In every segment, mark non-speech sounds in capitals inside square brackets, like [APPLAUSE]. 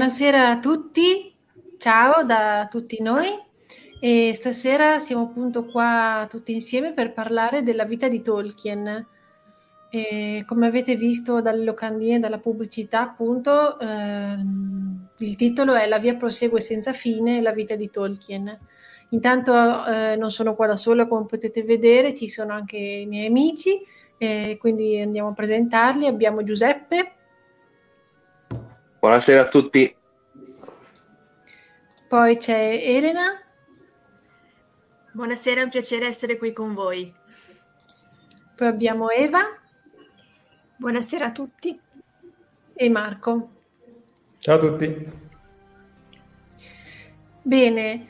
Buonasera a tutti, ciao da tutti noi e stasera siamo appunto qua tutti insieme per parlare della vita di Tolkien. E come avete visto dalle locandine e dalla pubblicità, appunto, ehm, il titolo è La via prosegue senza fine, la vita di Tolkien. Intanto eh, non sono qua da sola, come potete vedere, ci sono anche i miei amici, eh, quindi andiamo a presentarli. Abbiamo Giuseppe. Buonasera a tutti. Poi c'è Elena. Buonasera, è un piacere essere qui con voi. Poi abbiamo Eva. Buonasera a tutti. E Marco. Ciao a tutti. Bene,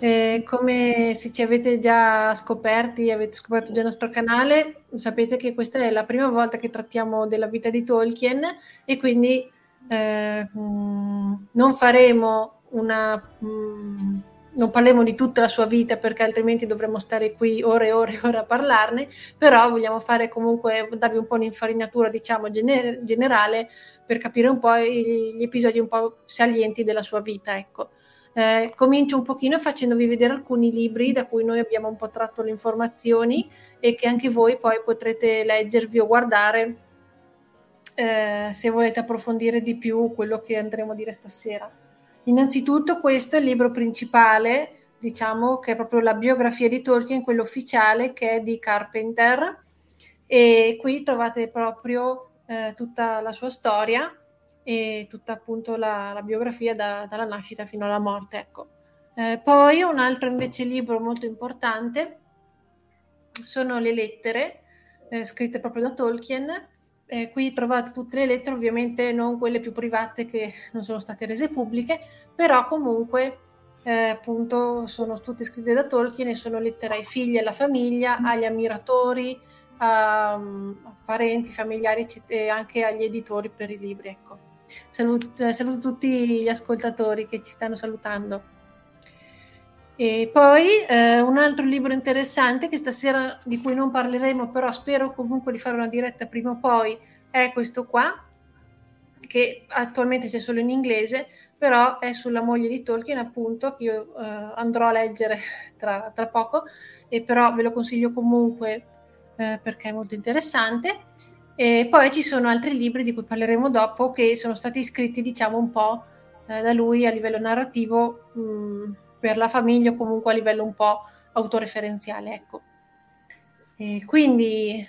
eh, come se ci avete già scoperti, avete scoperto già il nostro canale, sapete che questa è la prima volta che trattiamo della vita di Tolkien e quindi eh, mh, non faremo una mh, non parliamo di tutta la sua vita perché altrimenti dovremmo stare qui ore e ore e ore a parlarne, però vogliamo fare comunque, darvi un po' un'infarinatura diciamo gener- generale per capire un po' gli, gli episodi un po' salienti della sua vita, ecco. Eh, comincio un pochino facendovi vedere alcuni libri da cui noi abbiamo un po' tratto le informazioni e che anche voi poi potrete leggervi o guardare eh, se volete approfondire di più quello che andremo a dire stasera. Innanzitutto questo è il libro principale, diciamo che è proprio la biografia di Tolkien, quello ufficiale che è di Carpenter e qui trovate proprio eh, tutta la sua storia e tutta appunto la, la biografia da, dalla nascita fino alla morte. Ecco. Eh, poi un altro invece libro molto importante sono le lettere eh, scritte proprio da Tolkien eh, qui trovate tutte le lettere, ovviamente non quelle più private che non sono state rese pubbliche, però comunque eh, appunto sono tutte scritte da Tolkien e sono lettere ai figli, alla famiglia, agli ammiratori, a, a parenti, familiari e anche agli editori per i libri. Ecco. Saluto, saluto tutti gli ascoltatori che ci stanno salutando. E poi eh, un altro libro interessante che stasera di cui non parleremo, però spero comunque di fare una diretta prima o poi, è questo qua, che attualmente c'è solo in inglese, però è sulla moglie di Tolkien, appunto, che io eh, andrò a leggere [LAUGHS] tra, tra, poco, e però ve lo consiglio comunque eh, perché è molto interessante. E poi ci sono altri libri di cui parleremo dopo che sono stati scritti, diciamo, un po' eh, da lui a livello narrativo mh, mm, per la famiglia o comunque a livello un po' autoreferenziale, ecco. E quindi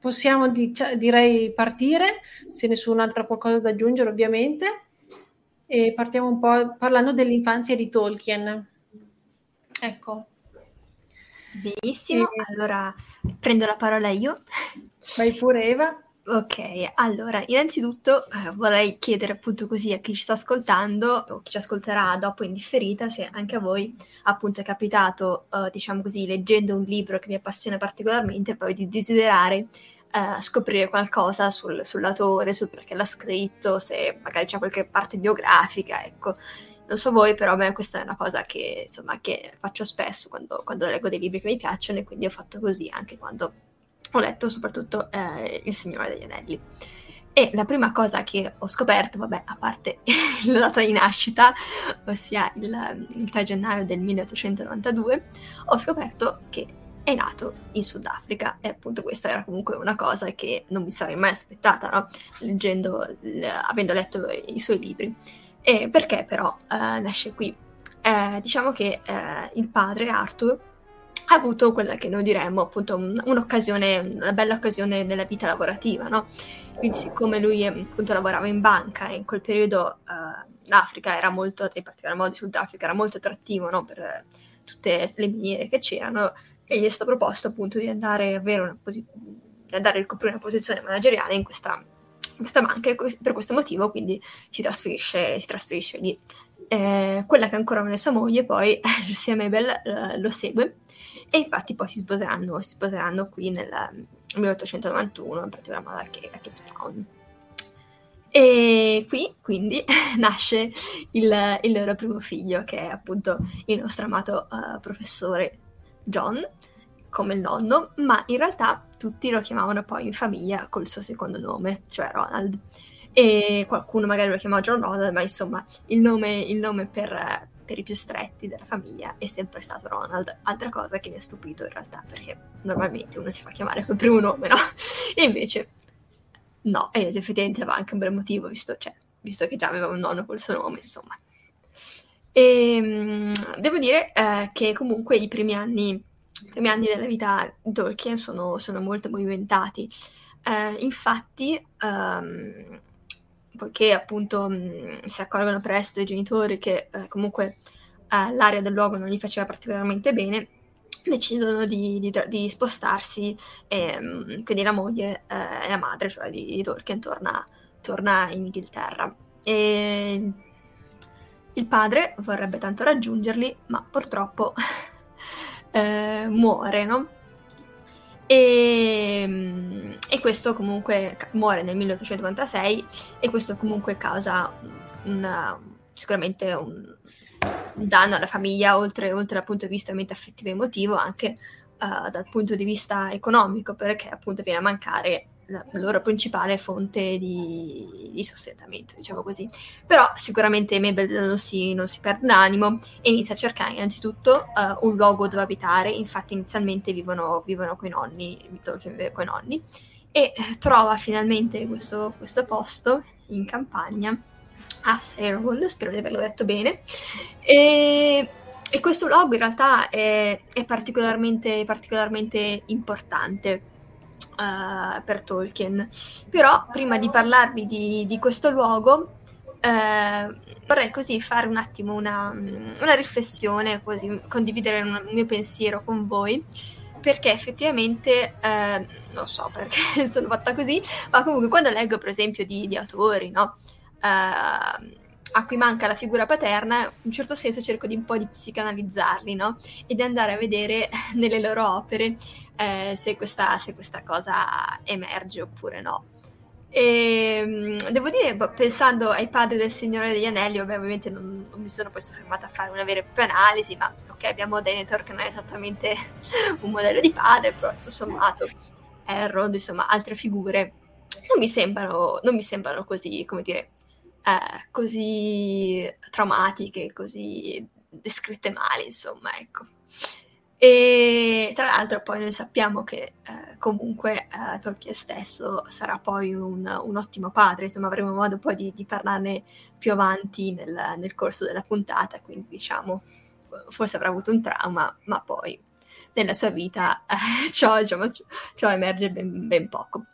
possiamo direi partire, se nessun altro ha qualcosa da aggiungere ovviamente, e partiamo un po' parlando dell'infanzia di Tolkien. Ecco. Benissimo, e... allora prendo la parola io. Vai pure Eva. Ok, allora, innanzitutto eh, vorrei chiedere appunto così a chi ci sta ascoltando o chi ci ascolterà dopo in differita se anche a voi appunto è capitato, eh, diciamo così, leggendo un libro che vi appassiona particolarmente, poi di desiderare eh, scoprire qualcosa sul, sull'autore, sul perché l'ha scritto, se magari c'è qualche parte biografica, ecco. Non so voi, però a questa è una cosa che, insomma, che faccio spesso quando, quando leggo dei libri che mi piacciono e quindi ho fatto così anche quando ho letto soprattutto eh, Il Signore degli Anelli. E la prima cosa che ho scoperto, vabbè, a parte [LAUGHS] la data di nascita, ossia il, il 3 gennaio del 1892, ho scoperto che è nato in Sudafrica e appunto questa era comunque una cosa che non mi sarei mai aspettata, no? Leggendo, l- avendo letto i suoi libri. E perché però eh, nasce qui? Eh, diciamo che eh, il padre Arthur ha avuto quella che noi diremmo appunto un'occasione, una bella occasione nella vita lavorativa, no? Quindi siccome lui appunto lavorava in banca e in quel periodo uh, l'Africa era molto, in particolar modo il Sudafrica era molto attrattivo, no? Per tutte le miniere che c'erano e gli è stato proposto appunto di andare a, avere una posi- di andare a ricoprire una posizione manageriale in questa, in questa banca e per questo motivo quindi si trasferisce, si trasferisce lì. Eh, quella che ancora non è sua moglie poi, [LAUGHS] Lucia Mabel, eh, lo segue e infatti poi si sposeranno, si sposeranno qui nel 1891, in particolar modo a Cape Town. E qui quindi [LAUGHS] nasce il, il, loro primo figlio, che è appunto il nostro amato uh, professore John, come il nonno, ma in realtà tutti lo chiamavano poi in famiglia col suo secondo nome, cioè Ronald. E qualcuno magari lo chiamava John Ronald, ma insomma il nome, il nome per, per i più stretti della famiglia è sempre stato Ronald. Altra cosa che mi ha stupito in realtà, perché normalmente uno si fa chiamare col primo nome, no? E invece no, ed effettivamente aveva anche un bel motivo, visto, cioè, visto che già aveva un nonno col suo nome, insomma. E ehm, devo dire eh, che comunque i primi anni, i primi anni della vita di Tolkien sono, sono molto movimentati. Eh, infatti, um, poiché appunto mh, mm, si accorgono presto i genitori che eh, comunque eh, l'area del luogo non gli faceva particolarmente bene, decidono di, di, di spostarsi e um, quindi la moglie e la madre, cioè di, di Tolkien, torna, torna, in Inghilterra. E il padre vorrebbe tanto raggiungerli, ma purtroppo [LAUGHS] eh, muore, no? E, mm, e, questo comunque muore nel 1896 e questo comunque causa una, sicuramente un, un, danno alla famiglia oltre, oltre dal punto di vista affettivo e emotivo anche uh, dal punto di vista economico perché appunto viene a mancare la loro principale fonte di, di, sostentamento, diciamo così. Però sicuramente Mabel non si, non si perde d'animo e inizia a cercare innanzitutto uh, un luogo dove abitare, infatti inizialmente vivono, vivono con i nonni, Vittorio vive con i nonni, e trova finalmente questo, questo posto in campagna a Sairwall, spero di averlo detto bene, e, e questo luogo in realtà è, è particolarmente, particolarmente importante uh, per Tolkien. Però prima di parlarvi di, di questo luogo, uh, vorrei così fare un attimo una, una riflessione, così condividere un, un, mio pensiero con voi. Perché effettivamente, uh, non so perché [LAUGHS] sono fatta così, ma comunque quando leggo per esempio di, di autori, no? a cui manca la figura paterna, in un certo senso cerco di un po' di psicanalizzarli, no? E di andare a vedere [LAUGHS] nelle loro opere eh, se, questa, se, questa, cosa emerge oppure no. E ehm, devo dire, pensando ai padri del Signore degli Anelli, ovviamente non, non mi sono poi soffermata a fare una vera e propria analisi, ma ok, abbiamo Denethor che non è esattamente [LAUGHS] un modello di padre, però tutto sommato Elrond, insomma, altre figure non mi sembrano, non mi sembrano così, come dire, eh, così traumatiche, così descritte male, insomma, ecco. E tra l'altro poi noi sappiamo che eh, comunque eh, Tolkien stesso sarà poi un, un, ottimo padre, insomma avremo modo poi di, di parlarne più avanti nel, nel, corso della puntata, quindi diciamo forse avrà avuto un trauma, ma poi nella sua vita eh, [LAUGHS] ciò, diciamo, ciò emerge ben, ben, poco.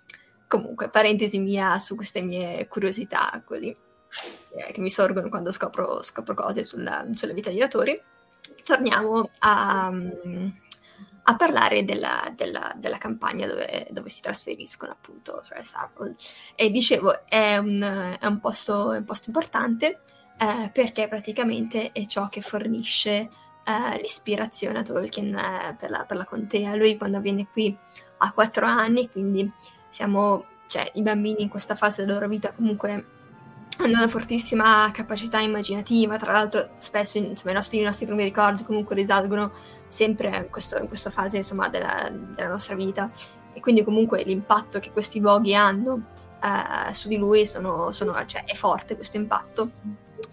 Comunque, parentesi mia su queste mie curiosità così, eh, che mi sorgono quando scopro, scopro cose sulla, sulla vita degli autori torniamo a, a parlare della, della, della campagna dove, dove, si trasferiscono appunto Travis. E dicevo, è un, è un, posto, è un posto, importante eh, perché praticamente è ciò che fornisce eh, l'ispirazione a Tolkien eh, per, la, per, la, contea. Lui quando viene qui ha quattro anni, quindi siamo, cioè i bambini in questa fase della loro vita comunque hanno una fortissima capacità immaginativa, tra l'altro spesso insomma, i, nostri, i, nostri, primi ricordi comunque risalgono sempre in, questo, in questa fase insomma, della, della, nostra vita. E quindi comunque l'impatto che questi luoghi hanno eh, su di lui sono, sono, cioè, è forte questo impatto.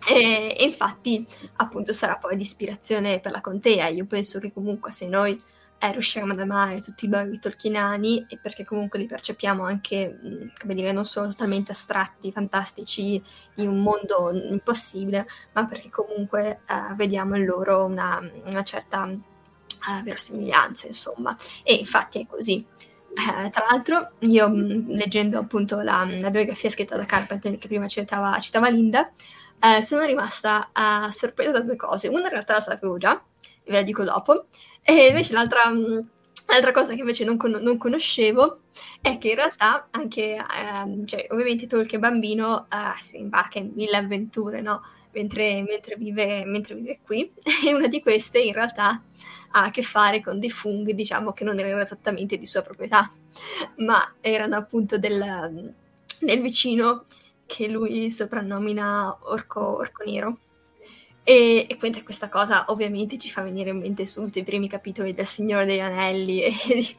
E, e infatti appunto sarà poi di ispirazione per la contea, io penso che comunque se noi eh, riusciamo ad amare tutti i luoghi tolkieniani e perché comunque li percepiamo anche, come dire, non solo totalmente astratti, fantastici, in un mondo impossibile, ma perché comunque eh, vediamo in loro una, una certa eh, verosimiglianza, insomma. E infatti è così. Eh, tra l'altro, io leggendo appunto la, la, biografia scritta da Carpenter, che prima citava, citava Linda, eh, sono rimasta uh, sorpresa da due cose. Una in realtà la sapevo già, ve la dico dopo, e invece l'altra, mm, l'altra cosa che invece non, con- non, conoscevo è che in realtà anche, ehm, cioè, ovviamente Tolkien bambino eh, si imbarca in mille avventure, no? Mentre, mentre, vive, mentre vive qui. [LAUGHS] E una di queste in realtà ha a che fare con dei funghi, diciamo, che non erano esattamente di sua proprietà, ma erano appunto del, del vicino che lui soprannomina Orco, Orco Nero. E, e quindi questa cosa ovviamente ci fa venire in mente subito i primi capitoli del Signore degli Anelli [LAUGHS] e,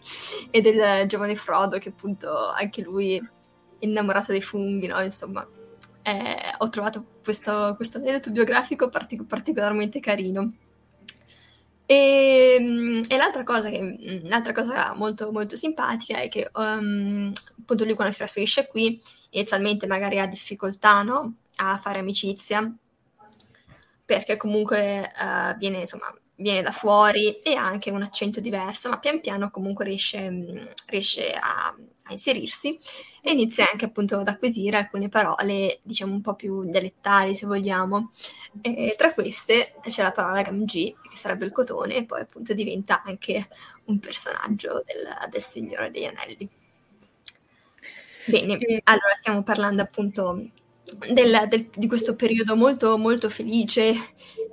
e del giovane Frodo, che appunto anche lui è innamorato dei funghi, no? Insomma, eh, ho trovato questo, questo aneddoto biografico partic- particolarmente carino. E, e l'altra, cosa che, l'altra, cosa molto, molto simpatica è che um, appunto lui quando si trasferisce qui inizialmente magari ha difficoltà no? a fare amicizia perché comunque uh, viene, insomma, viene da fuori e ha anche un accento diverso, ma pian piano comunque riesce, mm, riesce a, a, inserirsi e inizia anche appunto ad acquisire alcune parole, diciamo un po' più dialettali se vogliamo. E tra queste c'è la parola Gamgee, che sarebbe il cotone, e poi appunto diventa anche un personaggio del, del Signore degli Anelli. Bene, allora stiamo parlando appunto del, del, di questo periodo molto, molto felice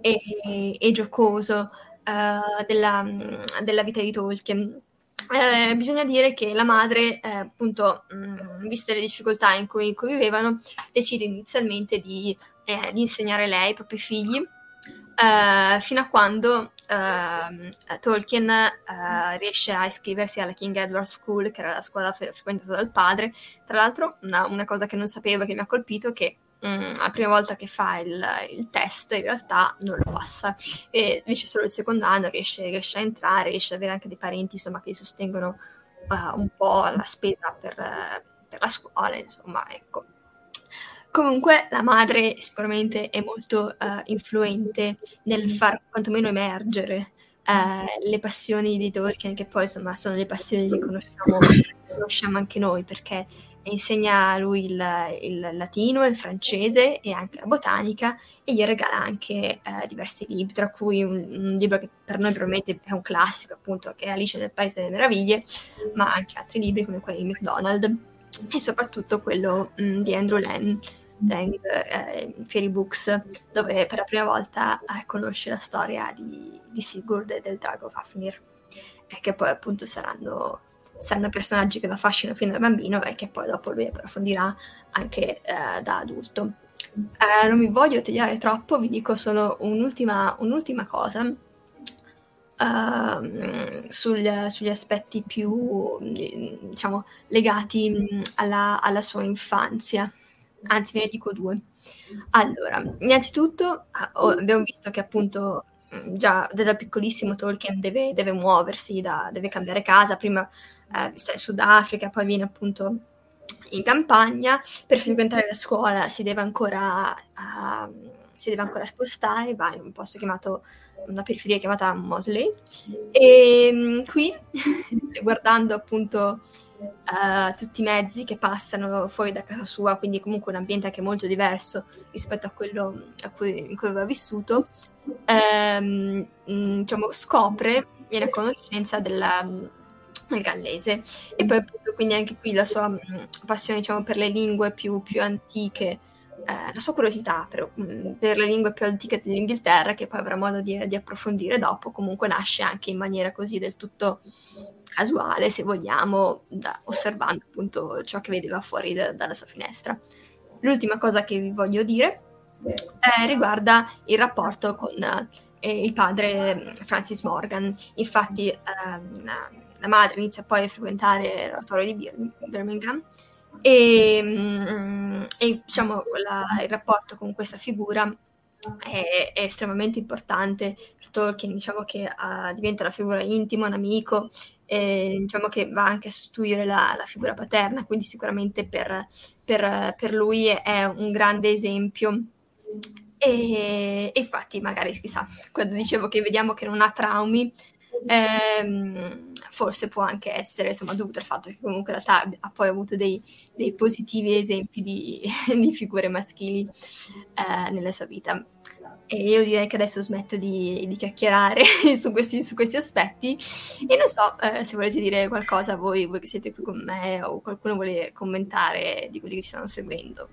e, e giocoso uh, della, della, vita di Tolkien. Eh, bisogna dire che la madre, eh, appunto, mh, viste le difficoltà in cui, in cui, vivevano, decide inizialmente di, eh, di insegnare lei ai propri figli, eh, fino a quando uh, Tolkien uh, riesce a iscriversi alla King Edward School, che era la scuola fre- frequentata dal padre. Tra l'altro, una, una, cosa che non sapevo che mi ha colpito è che um, la prima volta che fa il, il, test in realtà non lo passa e invece solo il secondo anno riesce, riesce a entrare, riesce ad avere anche dei parenti insomma, che gli sostengono uh, un po' la spesa per, per la scuola, insomma, ecco. Comunque la madre sicuramente è molto uh, influente nel far quantomeno emergere uh, le passioni di Tolkien, che poi insomma sono le passioni che conosciamo, conosciamo anche noi, perché insegna a lui il, il, latino, il francese e anche la botanica e gli regala anche uh, diversi libri, tra cui un, un, libro che per noi probabilmente è un classico, appunto, che è Alice nel Paese delle Meraviglie, ma anche altri libri come quelli di McDonald e soprattutto quello mh, mm, di Andrew Lang Lang, eh, Fairy Books, dove per la prima volta eh, conosce la storia di, di, Sigurd e del drago Fafnir, eh, che poi appunto saranno saranno personaggi che lo affascinano fin da bambino e che poi dopo lui approfondirà anche eh, da adulto. Eh, non mi voglio tagliare troppo, vi dico solo un'ultima, un'ultima cosa uh, sul, sugli aspetti più, diciamo, legati alla, alla sua infanzia. Anzi, ve ne dico due. Allora, innanzitutto abbiamo visto che appunto già da piccolissimo Tolkien deve, deve muoversi, da, deve cambiare casa, prima eh, sta in Sudafrica, poi viene appunto in campagna, per frequentare la scuola si deve ancora, uh, si deve ancora spostare, va in un posto chiamato, una periferia chiamata Mosley, e um, qui, [LAUGHS] guardando appunto uh, tutti i mezzi che passano fuori da casa sua, quindi comunque un ambiente anche molto diverso rispetto a quello a cui, in cui aveva vissuto, um, diciamo, scopre, viene a conoscenza della nel gallese. E poi appunto quindi anche qui la sua mm, passione diciamo per le lingue più, più antiche eh, la sua curiosità per, mm, per, le lingue più antiche dell'Inghilterra che poi avrà modo di, di, approfondire dopo comunque nasce anche in maniera così del tutto casuale se vogliamo da, osservando appunto ciò che vedeva fuori da, dalla sua finestra. L'ultima cosa che vi voglio dire eh, riguarda il rapporto con eh, il padre mm, Francis Morgan. Infatti ehm, la madre inizia poi a frequentare l'oratorio di Birmingham e, mm, e diciamo la, il rapporto con questa figura è, è, estremamente importante. Per Tolkien, diciamo che uh, diventa la figura intima, un amico, e diciamo che va anche a sostituire la, la figura paterna, quindi sicuramente per, per, per, lui è un grande esempio. E, e infatti, magari chissà, quando dicevo che vediamo che non ha traumi, ehm, forse può anche essere insomma, dovuto al fatto che comunque la realtà ha poi avuto dei, dei positivi esempi di, [LAUGHS] di figure maschili eh, nella sua vita. E io direi che adesso smetto di, di chiacchierare [LAUGHS] su, questi, su, questi, aspetti e non so eh, se volete dire qualcosa voi, voi che siete qui con me o qualcuno vuole commentare di quelli che ci stanno seguendo.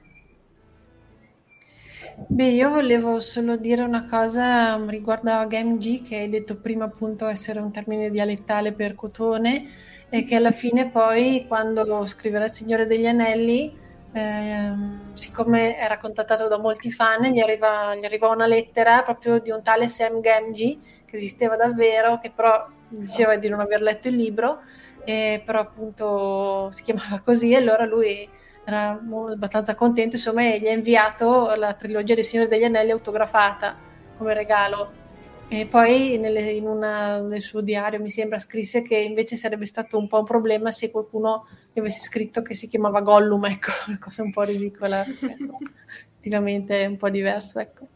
Beh, io volevo solo dire una cosa riguardo a GameG, che hai detto prima appunto essere un termine dialettale per cotone, e che alla fine poi quando scriverà Il Signore degli Anelli, ehm, siccome era contattato da molti fan, gli arriva, gli arriva una lettera proprio di un tale Sam Gamgee, che esisteva davvero, che però diceva di non aver letto il libro, e però appunto si chiamava così, e allora lui era abbastanza contento, insomma, e gli ha inviato la trilogia del Signore degli Anelli autografata come regalo. E poi nelle, in una, nel suo diario mi sembra scrisse che invece sarebbe stato un po' un problema se qualcuno gli avesse scritto che si chiamava Gollum, [LAUGHS] ecco, una cosa un po' ridicola, effettivamente è un po' diverso, ecco.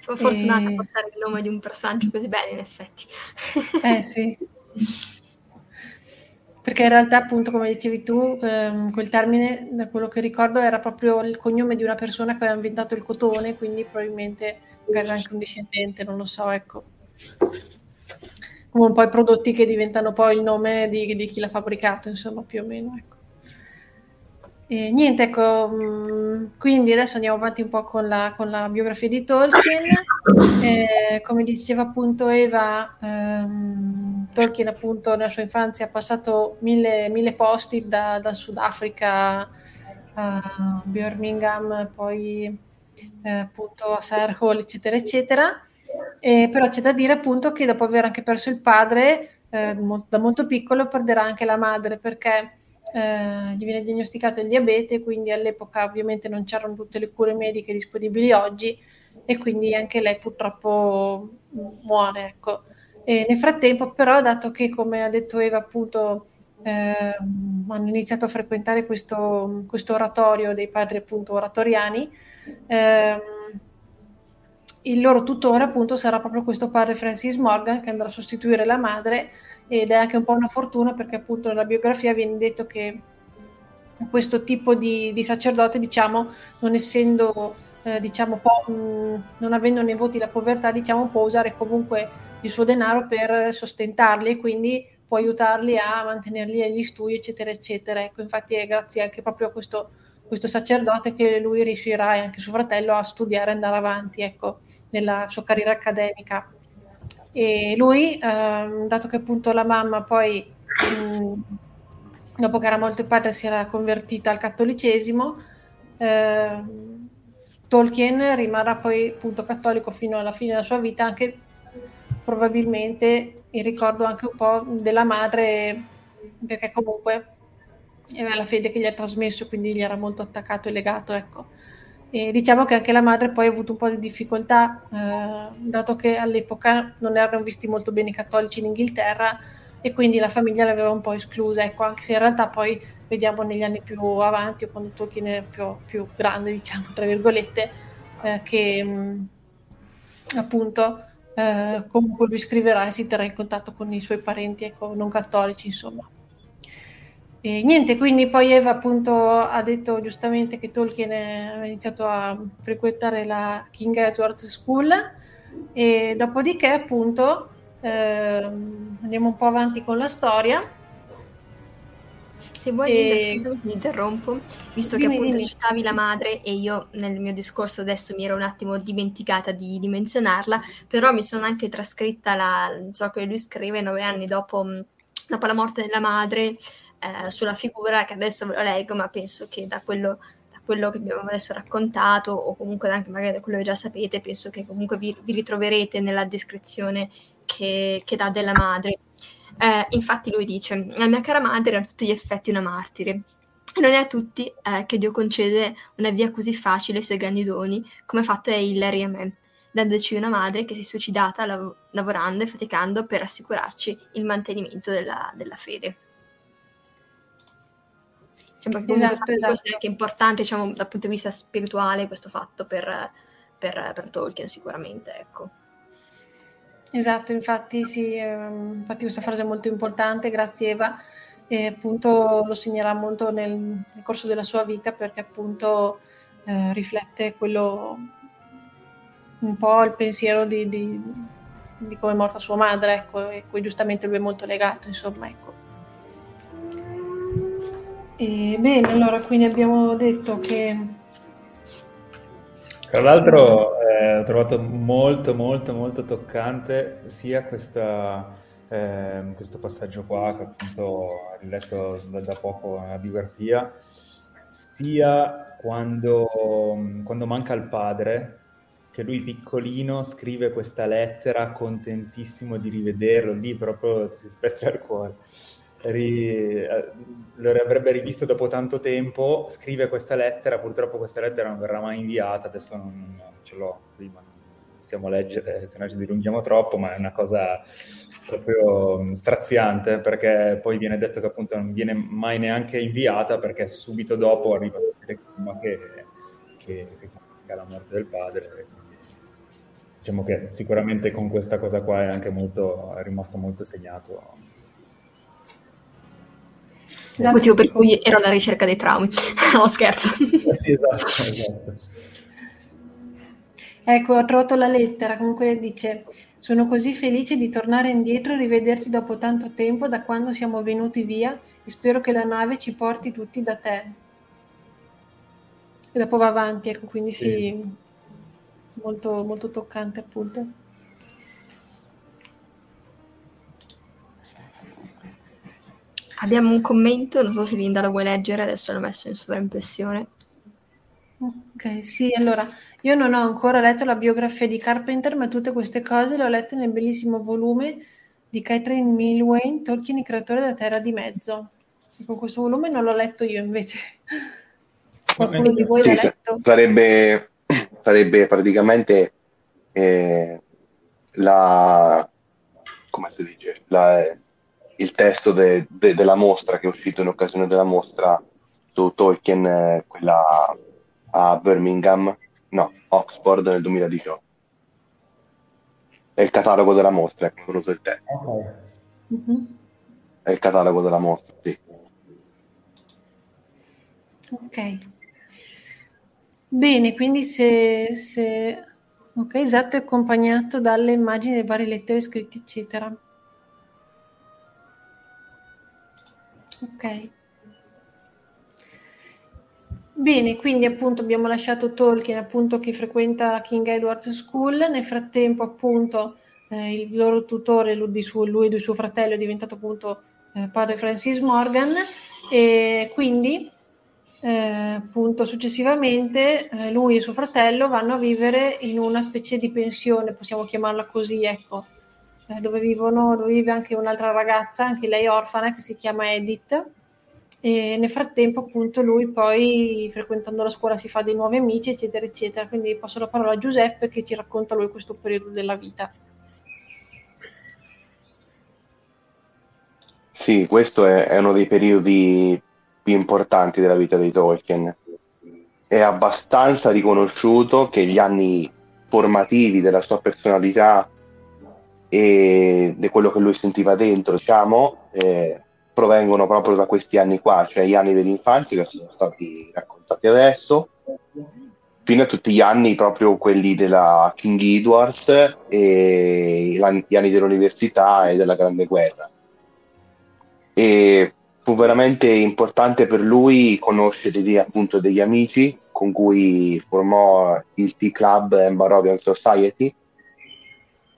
Sono fortunata e... a portare il nome di un personaggio così bene, in effetti. Eh sì. [LAUGHS] Perché in realtà, appunto, come dicevi tu, ehm, quel termine, da quello che ricordo, era proprio il cognome di una persona che aveva inventato il cotone, quindi probabilmente magari anche un discendente, non lo so, ecco. Come poi prodotti che diventano poi il nome di, di chi l'ha fabbricato, insomma, più o meno, ecco. E niente, ecco, mm, quindi adesso andiamo avanti un po' con la, con la biografia di Tolkien. [COUGHS] Eh, come diceva appunto Eva, ehm, Tolkien appunto nella sua infanzia ha passato mille, mille posti da, dal Sudafrica a Birmingham, poi eh, appunto a Sarhol, eccetera, eccetera. E, però c'è da dire appunto che dopo aver anche perso il padre, eh, da molto piccolo perderà anche la madre perché eh, gli viene diagnosticato il diabete, quindi all'epoca ovviamente non c'erano tutte le cure mediche disponibili oggi e quindi anche lei purtroppo muore. Ecco. E nel frattempo però, dato che come ha detto Eva appunto eh, hanno iniziato a frequentare questo, questo, oratorio dei padri appunto oratoriani, eh, il loro tutore appunto sarà proprio questo padre Francis Morgan che andrà a sostituire la madre ed è anche un po' una fortuna perché appunto nella biografia viene detto che questo tipo di, di sacerdote, diciamo, non essendo, eh, diciamo, mh, non avendo nei voti la povertà, diciamo, può usare comunque il suo denaro per sostentarli e quindi può aiutarli a mantenerli agli studi, eccetera, eccetera. Ecco, infatti è grazie anche proprio a questo, questo sacerdote che lui riuscirà e anche suo fratello a studiare e andare avanti, ecco, nella sua carriera accademica. E lui, eh, dato che appunto la mamma poi, mh, dopo che era molto padre, si era convertita al cattolicesimo, eh, Tolkien rimarrà poi appunto cattolico fino alla fine della sua vita, anche probabilmente in ricordo anche un po' della madre, perché comunque aveva la fede che gli ha trasmesso, quindi gli era molto attaccato e legato, ecco. E diciamo che anche la madre poi ha avuto un po' di difficoltà, eh, dato che all'epoca non erano visti molto bene i cattolici in Inghilterra e quindi la famiglia l'aveva un po' esclusa, ecco, anche se in realtà poi vediamo negli anni più avanti o quando Tolkien è più, più grande, diciamo, tra virgolette, eh, che mh, mm, appunto eh, comunque lui scriverà e si terrà in contatto con i suoi parenti, ecco, non cattolici, insomma. E niente, quindi poi Eva appunto ha detto giustamente che Tolkien ha iniziato a frequentare la King Edward School e dopodiché appunto eh, andiamo un po' avanti con la storia. Se vuoi, e... scusami se mi interrompo, visto dimmi, che appunto dimmi. citavi la madre e io nel mio discorso adesso mi ero un attimo dimenticata di, di menzionarla, però mi sono anche trascritta la, ciò che lui scrive nove anni dopo, dopo la morte della madre, eh, sulla figura che adesso ve lo leggo, ma penso che da quello, da quello che abbiamo adesso raccontato, o comunque anche magari da quello che già sapete, penso che comunque vi, vi ritroverete nella descrizione che, che dà della madre. Eh, infatti lui dice, la mia cara madre era a tutti gli effetti una martire. E non è a tutti eh, che Dio concede una via così facile ai suoi grandi doni, come ha fatto a Hillary e a me, dandoci una madre che si è suicidata lav- lavorando e faticando per assicurarci il mantenimento della, della fede. Diciamo che esatto, esatto. questo è anche importante diciamo, dal punto di vista spirituale questo fatto per, per, per Tolkien sicuramente. Ecco. Esatto, infatti sì, ehm, infatti questa frase è molto importante, grazie Eva, e appunto lo segnerà molto nel, nel corso della sua vita perché appunto eh, riflette quello, un po' il pensiero di, di, di come è morta sua madre, ecco, e cui giustamente lui è molto legato, insomma, ecco. Bene, allora quindi abbiamo detto che... Tra l'altro eh, ho trovato molto molto molto toccante sia questa, eh, questo passaggio qua che appunto ho riletto da, da poco nella biografia, sia quando, quando manca il padre, che lui piccolino scrive questa lettera contentissimo di rivederlo, lì proprio si spezza il cuore ri, eh, lo avrebbe rivisto dopo tanto tempo, scrive questa lettera, purtroppo questa lettera non verrà mai inviata, adesso non, ce l'ho prima, stiamo leggere, se no ci dilunghiamo troppo, ma è una cosa proprio mm, straziante perché poi viene detto che appunto non viene mai neanche inviata perché subito dopo arriva che, che, che la morte del padre. diciamo che sicuramente con questa cosa qua è anche molto, è rimasto molto segnato Esatto. Motivo per cui ero alla ricerca dei traumi. [LAUGHS] no, scherzo. Eh sì, esatto, esatto. Ecco, ho trovato la lettera, comunque dice sono così felice di tornare indietro e rivederti dopo tanto tempo da quando siamo venuti via e spero che la nave ci porti tutti da te. E dopo va avanti, ecco, quindi sì, sì molto, molto toccante appunto. Abbiamo un commento, non so se Linda lo vuoi leggere, adesso l'ho messo in sovraimpressione. Ok, sì, allora io non ho ancora letto la biografia di Carpenter, ma tutte queste cose le ho lette nel bellissimo volume di Catherine Milwain, Tolkien, il creatore della Terra di Mezzo. E con questo volume non l'ho letto io invece. Qualcuno di voi sì, l'ha letto? Sarebbe, sarebbe praticamente eh, la... come si dice? La, il testo de, de, della mostra che è uscito in occasione della mostra su Tolkien, eh, quella a Birmingham, no, Oxford nel 2018. È il catalogo della mostra, non uso il testo. Okay. Mm-hmm. È il catalogo della mostra, sì. Ok. Bene, quindi se, se... Ok, esatto, è accompagnato dalle immagini delle varie lettere scritte, eccetera. Ok. Bene, quindi appunto abbiamo lasciato Tolkien appunto che frequenta King Edward's School, nel frattempo appunto eh, il loro tutore, lui, di suo, lui e suo fratello, è diventato appunto eh, padre Francis Morgan. E quindi eh, appunto successivamente eh, lui e suo fratello vanno a vivere in una specie di pensione, possiamo chiamarla così, ecco, dove, vivono, dove vive anche un'altra ragazza, anche lei orfana, che si chiama Edith. E nel frattempo, appunto, lui poi frequentando la scuola si fa dei nuovi amici, eccetera, eccetera. Quindi passo la parola a Giuseppe che ci racconta lui questo periodo della vita. Sì, questo è, è uno dei periodi più importanti della vita di Tolkien. È abbastanza riconosciuto che gli anni formativi della sua personalità e di quello che lui sentiva dentro, diciamo, eh, provengono proprio da questi anni qua, cioè gli anni dell'infanzia che sono stati raccontati adesso, fino a tutti gli anni proprio quelli della King Edwards e gli anni dell'università e della Grande Guerra. E fu veramente importante per lui conoscere appunto degli amici con cui formò il T-Club and Barovian Society.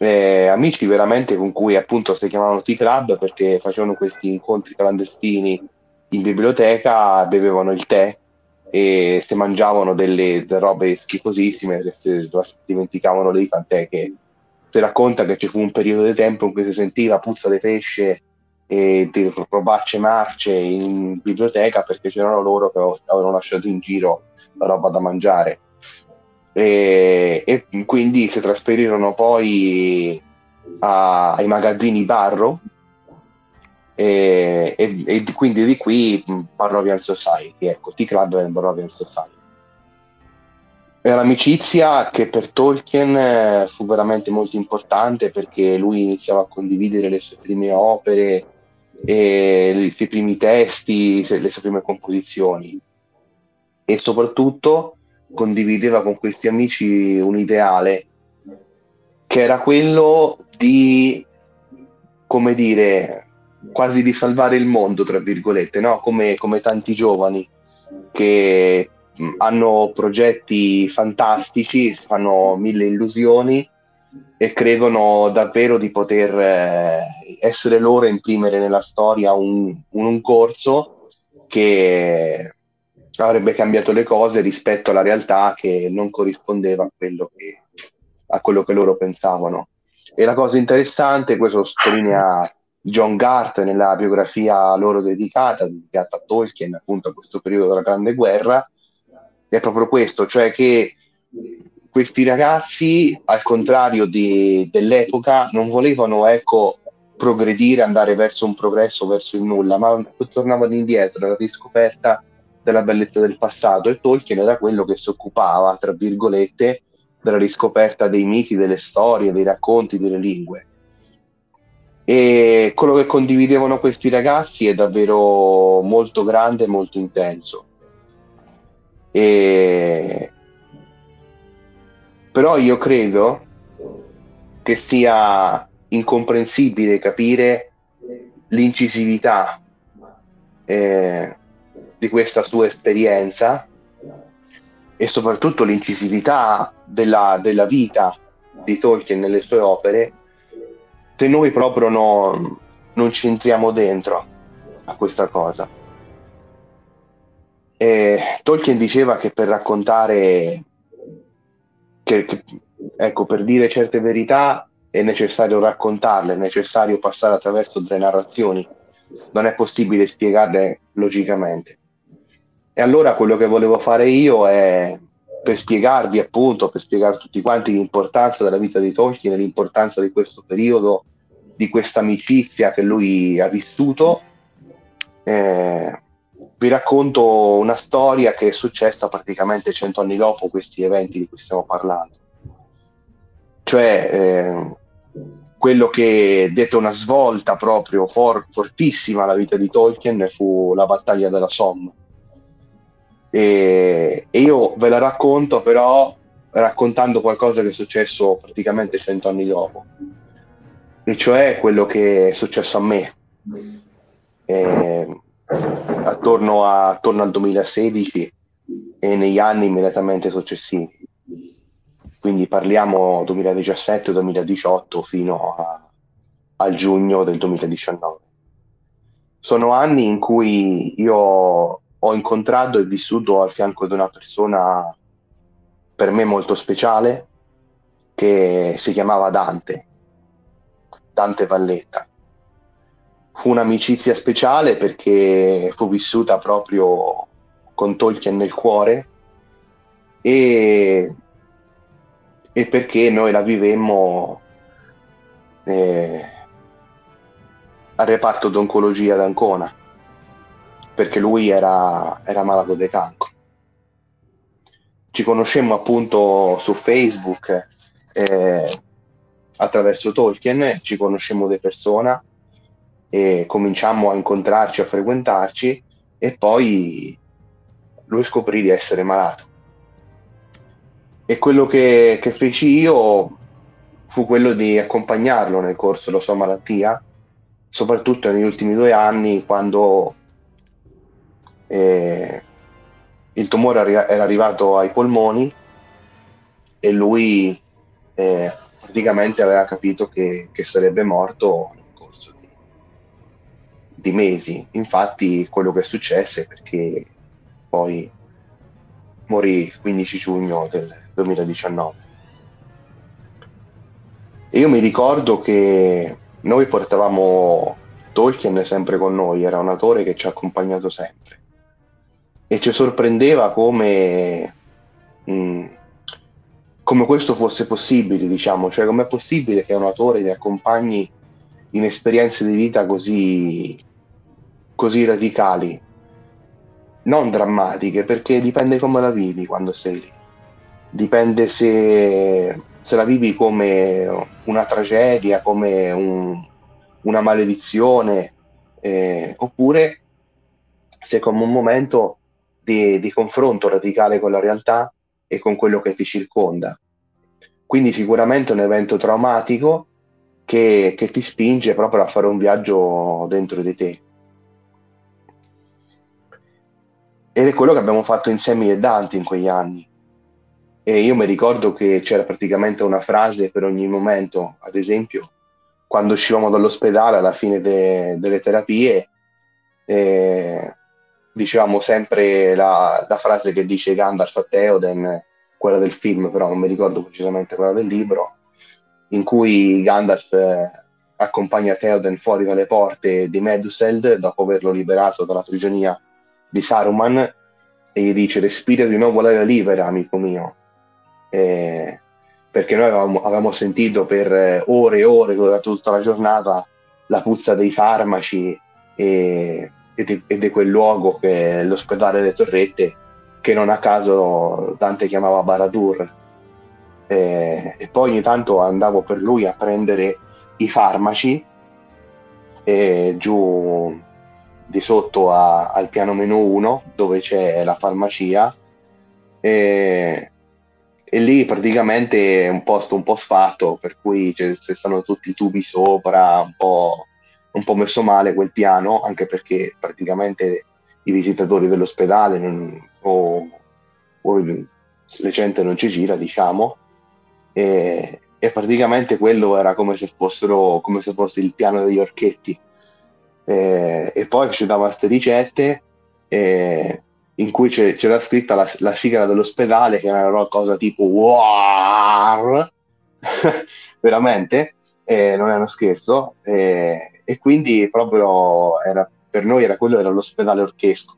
Eh, amici veramente con cui appunto si chiamavano T-Club perché facevano questi incontri clandestini in biblioteca, bevevano il tè e si mangiavano delle, delle robe schifosissime, si dimenticavano lì, tant'è che si racconta che ci fu un periodo di tempo in cui si sentiva puzza di pesce e di robacce marce in biblioteca perché c'erano loro che avevano lasciato in giro la roba da mangiare. E, e quindi si trasferirono poi a, ai magazzini Barro e, e, e, quindi di qui Barrovian Society, ecco, T-Club e Barrovian Society. È un'amicizia che per Tolkien eh, fu veramente molto importante perché lui iniziava a condividere le sue prime opere i suoi primi testi, le sue prime composizioni e soprattutto condivideva con questi amici un ideale che era quello di, come dire, quasi di salvare il mondo, tra virgolette, no? come, come tanti giovani che hanno progetti fantastici, fanno mille illusioni e credono davvero di poter eh, essere loro a imprimere nella storia un, un, corso che avrebbe cambiato le cose rispetto alla realtà che non corrispondeva a quello che, a quello che loro pensavano. E la cosa interessante, questo sottolinea John Gart nella biografia loro dedicata, dedicata a Tolkien, appunto a questo periodo della Grande Guerra, è proprio questo, cioè che questi ragazzi, al contrario di, dell'epoca, non volevano ecco, progredire, andare verso un progresso, verso il nulla, ma tornavano indietro alla riscoperta della bellezza del passato e Tolkien era quello che si occupava, tra virgolette, della riscoperta dei miti, delle storie, dei racconti, delle lingue. E quello che condividevano questi ragazzi è davvero molto grande e molto intenso. E però io credo che sia incomprensibile capire l'incisività eh, di questa sua esperienza e soprattutto l'incisività della, della, vita di Tolkien nelle sue opere se noi proprio no, non ci entriamo dentro a questa cosa. E Tolkien diceva che per raccontare che, che, ecco, per dire certe verità è necessario raccontarle, è necessario passare attraverso delle narrazioni, non è possibile spiegarle logicamente. E allora quello che volevo fare io è per spiegarvi appunto, per spiegare a tutti quanti l'importanza della vita di Tolkien, l'importanza di questo periodo, di questa amicizia che lui ha vissuto. Eh, vi racconto una storia che è successa praticamente cento anni dopo questi eventi di cui stiamo parlando. Cioè, eh, quello che dette una svolta proprio for- fortissima alla vita di Tolkien fu la battaglia della Somme. E, e io ve la racconto però raccontando qualcosa che è successo praticamente cento anni dopo, e cioè quello che è successo a me. E, attorno, a, attorno al 2016 e negli anni immediatamente successivi. quindi parliamo 2017-2018 fino a, al giugno del 2019. Sono anni in cui io ho incontrato e vissuto al fianco di una persona per me molto speciale che si chiamava Dante, Dante Valletta. Fu un'amicizia speciale perché fu vissuta proprio con Tolkien nel cuore e, e perché noi la vivemmo eh, al reparto d'oncologia ad Ancona, perché lui era, era malato di cancro. Ci conoscemmo appunto su Facebook eh, attraverso Tolkien, ci conoscemmo di persona e cominciammo a incontrarci, a frequentarci e poi lui scoprì di essere malato. E quello che, che feci io fu quello di accompagnarlo nel corso della sua malattia, soprattutto negli ultimi due anni quando eh, il tumore era arrivato ai polmoni e lui eh, praticamente aveva capito che, che, sarebbe morto nel corso di, di mesi. Infatti quello che successe perché poi morì il 15 giugno del 2019. E io mi ricordo che noi portavamo Tolkien sempre con noi, era un autore che ci ha accompagnato sempre. E ci sorprendeva come, mh, mm, come questo fosse possibile, diciamo, cioè com'è possibile che un autore ti accompagni in esperienze di vita così, così radicali non drammatiche, perché dipende come la vivi quando sei lì. Dipende se, se la vivi come una tragedia, come un, una maledizione, eh, oppure se come un momento di, di confronto radicale con la realtà e con quello che ti circonda. Quindi sicuramente un evento traumatico che, che ti spinge proprio a fare un viaggio dentro di te. Ed è quello che abbiamo fatto insieme io e Dante in quegli anni. E io mi ricordo che c'era praticamente una frase per ogni momento, ad esempio, quando uscivamo dall'ospedale alla fine de- delle terapie, eh, dicevamo sempre la, la, frase che dice Gandalf a Theoden, quella del film, però non mi ricordo precisamente quella del libro, in cui Gandalf eh, accompagna Theoden fuori dalle porte di Meduseld dopo averlo liberato dalla prigionia di Saruman e gli dice respira di nuovo l'aria libera, amico mio. Eh, perché noi avevamo, avevamo, sentito per ore e ore, durante tutta la giornata, la puzza dei farmaci e, e, di, e di quel luogo che è l'ospedale delle torrette, che non a caso Dante chiamava Baradur. Eh, e poi ogni tanto andavo per lui a prendere i farmaci e giù di sotto a, al piano meno 1 dove c'è la farmacia e, e, lì praticamente è un posto un po' sfatto per cui ci stanno tutti i tubi sopra un po', un po' messo male quel piano anche perché praticamente i visitatori dell'ospedale non, o, o le gente non ci gira diciamo e, e praticamente quello era come se fossero come se fosse il piano degli orchetti. Eh, e poi ci dava queste ricette eh, in cui c'era scritta la, la, sigla dell'ospedale che era una cosa tipo War! [LAUGHS] Veramente? Non è uno scherzo eh, e quindi proprio era, per noi era quello era l'ospedale orchesco.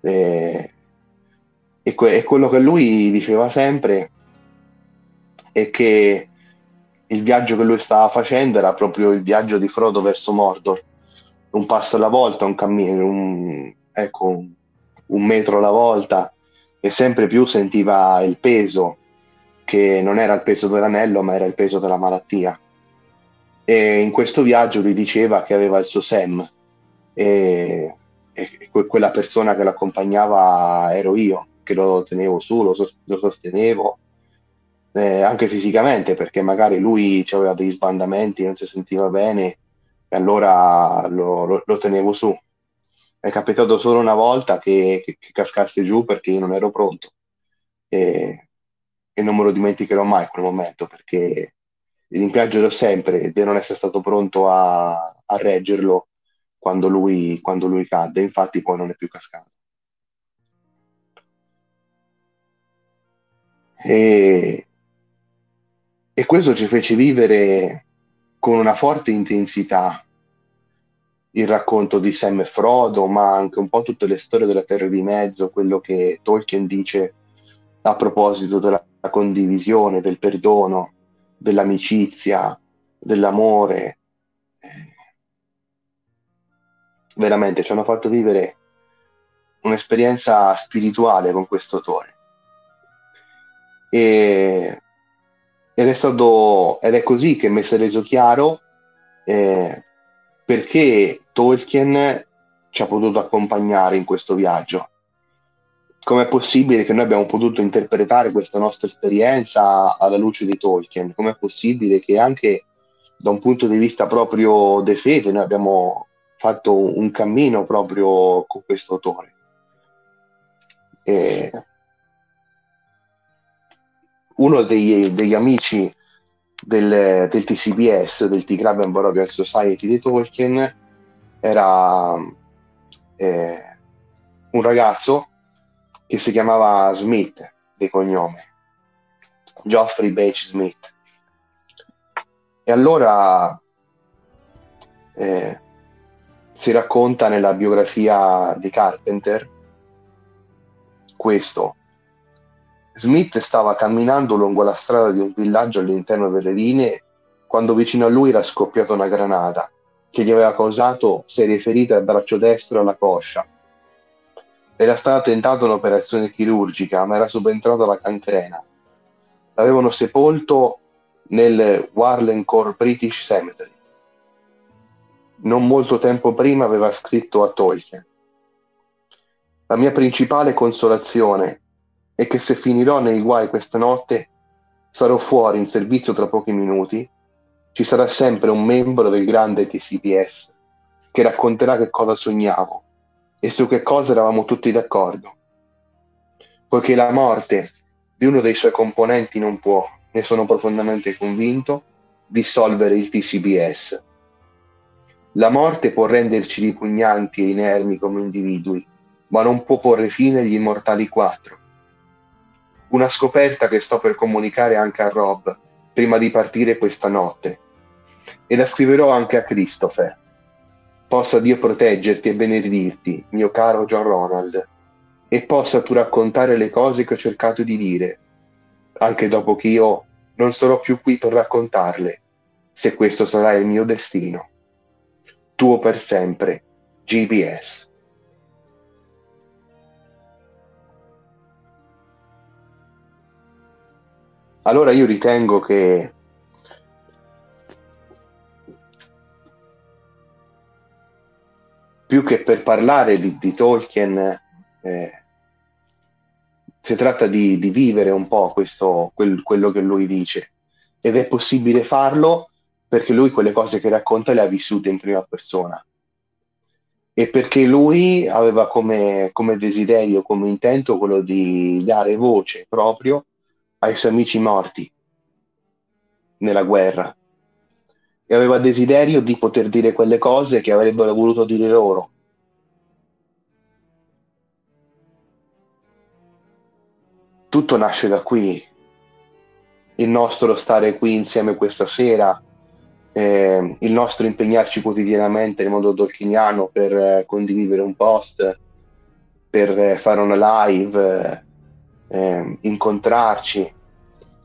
Eh, e, que- e quello che lui diceva sempre è che il viaggio che lui stava facendo era proprio il viaggio di Frodo verso Mordor. Un passo alla volta, un cammino, un, ecco, un metro alla volta. E sempre più sentiva il peso, che non era il peso dell'anello, ma era il peso della malattia. E in questo viaggio lui diceva che aveva il suo Sam e, e quella persona che l'accompagnava ero io, che lo tenevo su, lo, lo sostenevo, eh, anche fisicamente, perché magari lui aveva degli sbandamenti, non si sentiva bene e allora lo, lo, lo, tenevo su. È capitato solo una volta che, che, che, cascasse giù perché io non ero pronto. E, e non me lo dimenticherò mai quel momento perché rimpiangerò sempre di non essere stato pronto a, a reggerlo quando lui, quando lui cadde, infatti poi non è più cascato. E, e questo ci fece vivere con una forte intensità il racconto di Sam e Frodo, ma anche un po' tutte le storie della Terra di Mezzo, quello che Tolkien dice a proposito della condivisione, del perdono, dell'amicizia, dell'amore. Veramente ci hanno fatto vivere un'esperienza spirituale con questo autore. E, ed, è stato, ed è così che mi si è reso chiaro eh, perché Tolkien ci ha potuto accompagnare in questo viaggio. Com'è possibile che noi abbiamo potuto interpretare questa nostra esperienza alla luce di Tolkien? Com'è possibile che anche da un punto di vista proprio di fede noi abbiamo fatto un cammino proprio con questo autore? E uno degli, degli amici del, del, TCBS, del T. Grabenborough Royal Society di Tolkien, era eh, un ragazzo che si chiamava Smith di cognome, Geoffrey Bache Smith. E allora eh, si racconta nella biografia di Carpenter questo, Smith stava camminando lungo la strada di un villaggio all'interno delle linee quando vicino a lui era scoppiata una granata che gli aveva causato serie ferite al braccio destro e alla coscia. Era stata tentata un'operazione chirurgica, ma era subentrata la cancrena. L'avevano sepolto nel Warlencore British Cemetery. Non molto tempo prima aveva scritto a Tolkien. La mia principale consolazione e che se finirò nei guai questa notte, sarò fuori in servizio tra pochi minuti, ci sarà sempre un membro del grande TCPS che racconterà che cosa sognavo e su che cosa eravamo tutti d'accordo. Poiché la morte di uno dei suoi componenti non può, ne sono profondamente convinto, dissolvere il TCBS. La morte può renderci ripugnanti e inermi come individui, ma non può porre fine agli immortali quattro una scoperta che sto per comunicare anche a Rob prima di partire questa notte. E la scriverò anche a Christopher. Possa Dio proteggerti e benedirti, mio caro John Ronald, e possa tu raccontare le cose che ho cercato di dire, anche dopo che io non sarò più qui per raccontarle, se questo sarà il mio destino. Tuo per sempre, GBS. allora io ritengo che più che per parlare di, di Tolkien eh, si tratta di, di, vivere un po' questo, quel, quello che lui dice. Ed è possibile farlo perché lui quelle cose che racconta le ha vissute in prima persona. E perché lui aveva come, come desiderio, come intento quello di dare voce proprio ai suoi amici morti nella guerra e aveva desiderio di poter dire quelle cose che avrebbero voluto dire loro. Tutto nasce da qui, il nostro stare qui insieme questa sera, eh, il nostro impegnarci quotidianamente nel mondo tolkieniano per eh, condividere un post, per eh, fare una live, eh, incontrarci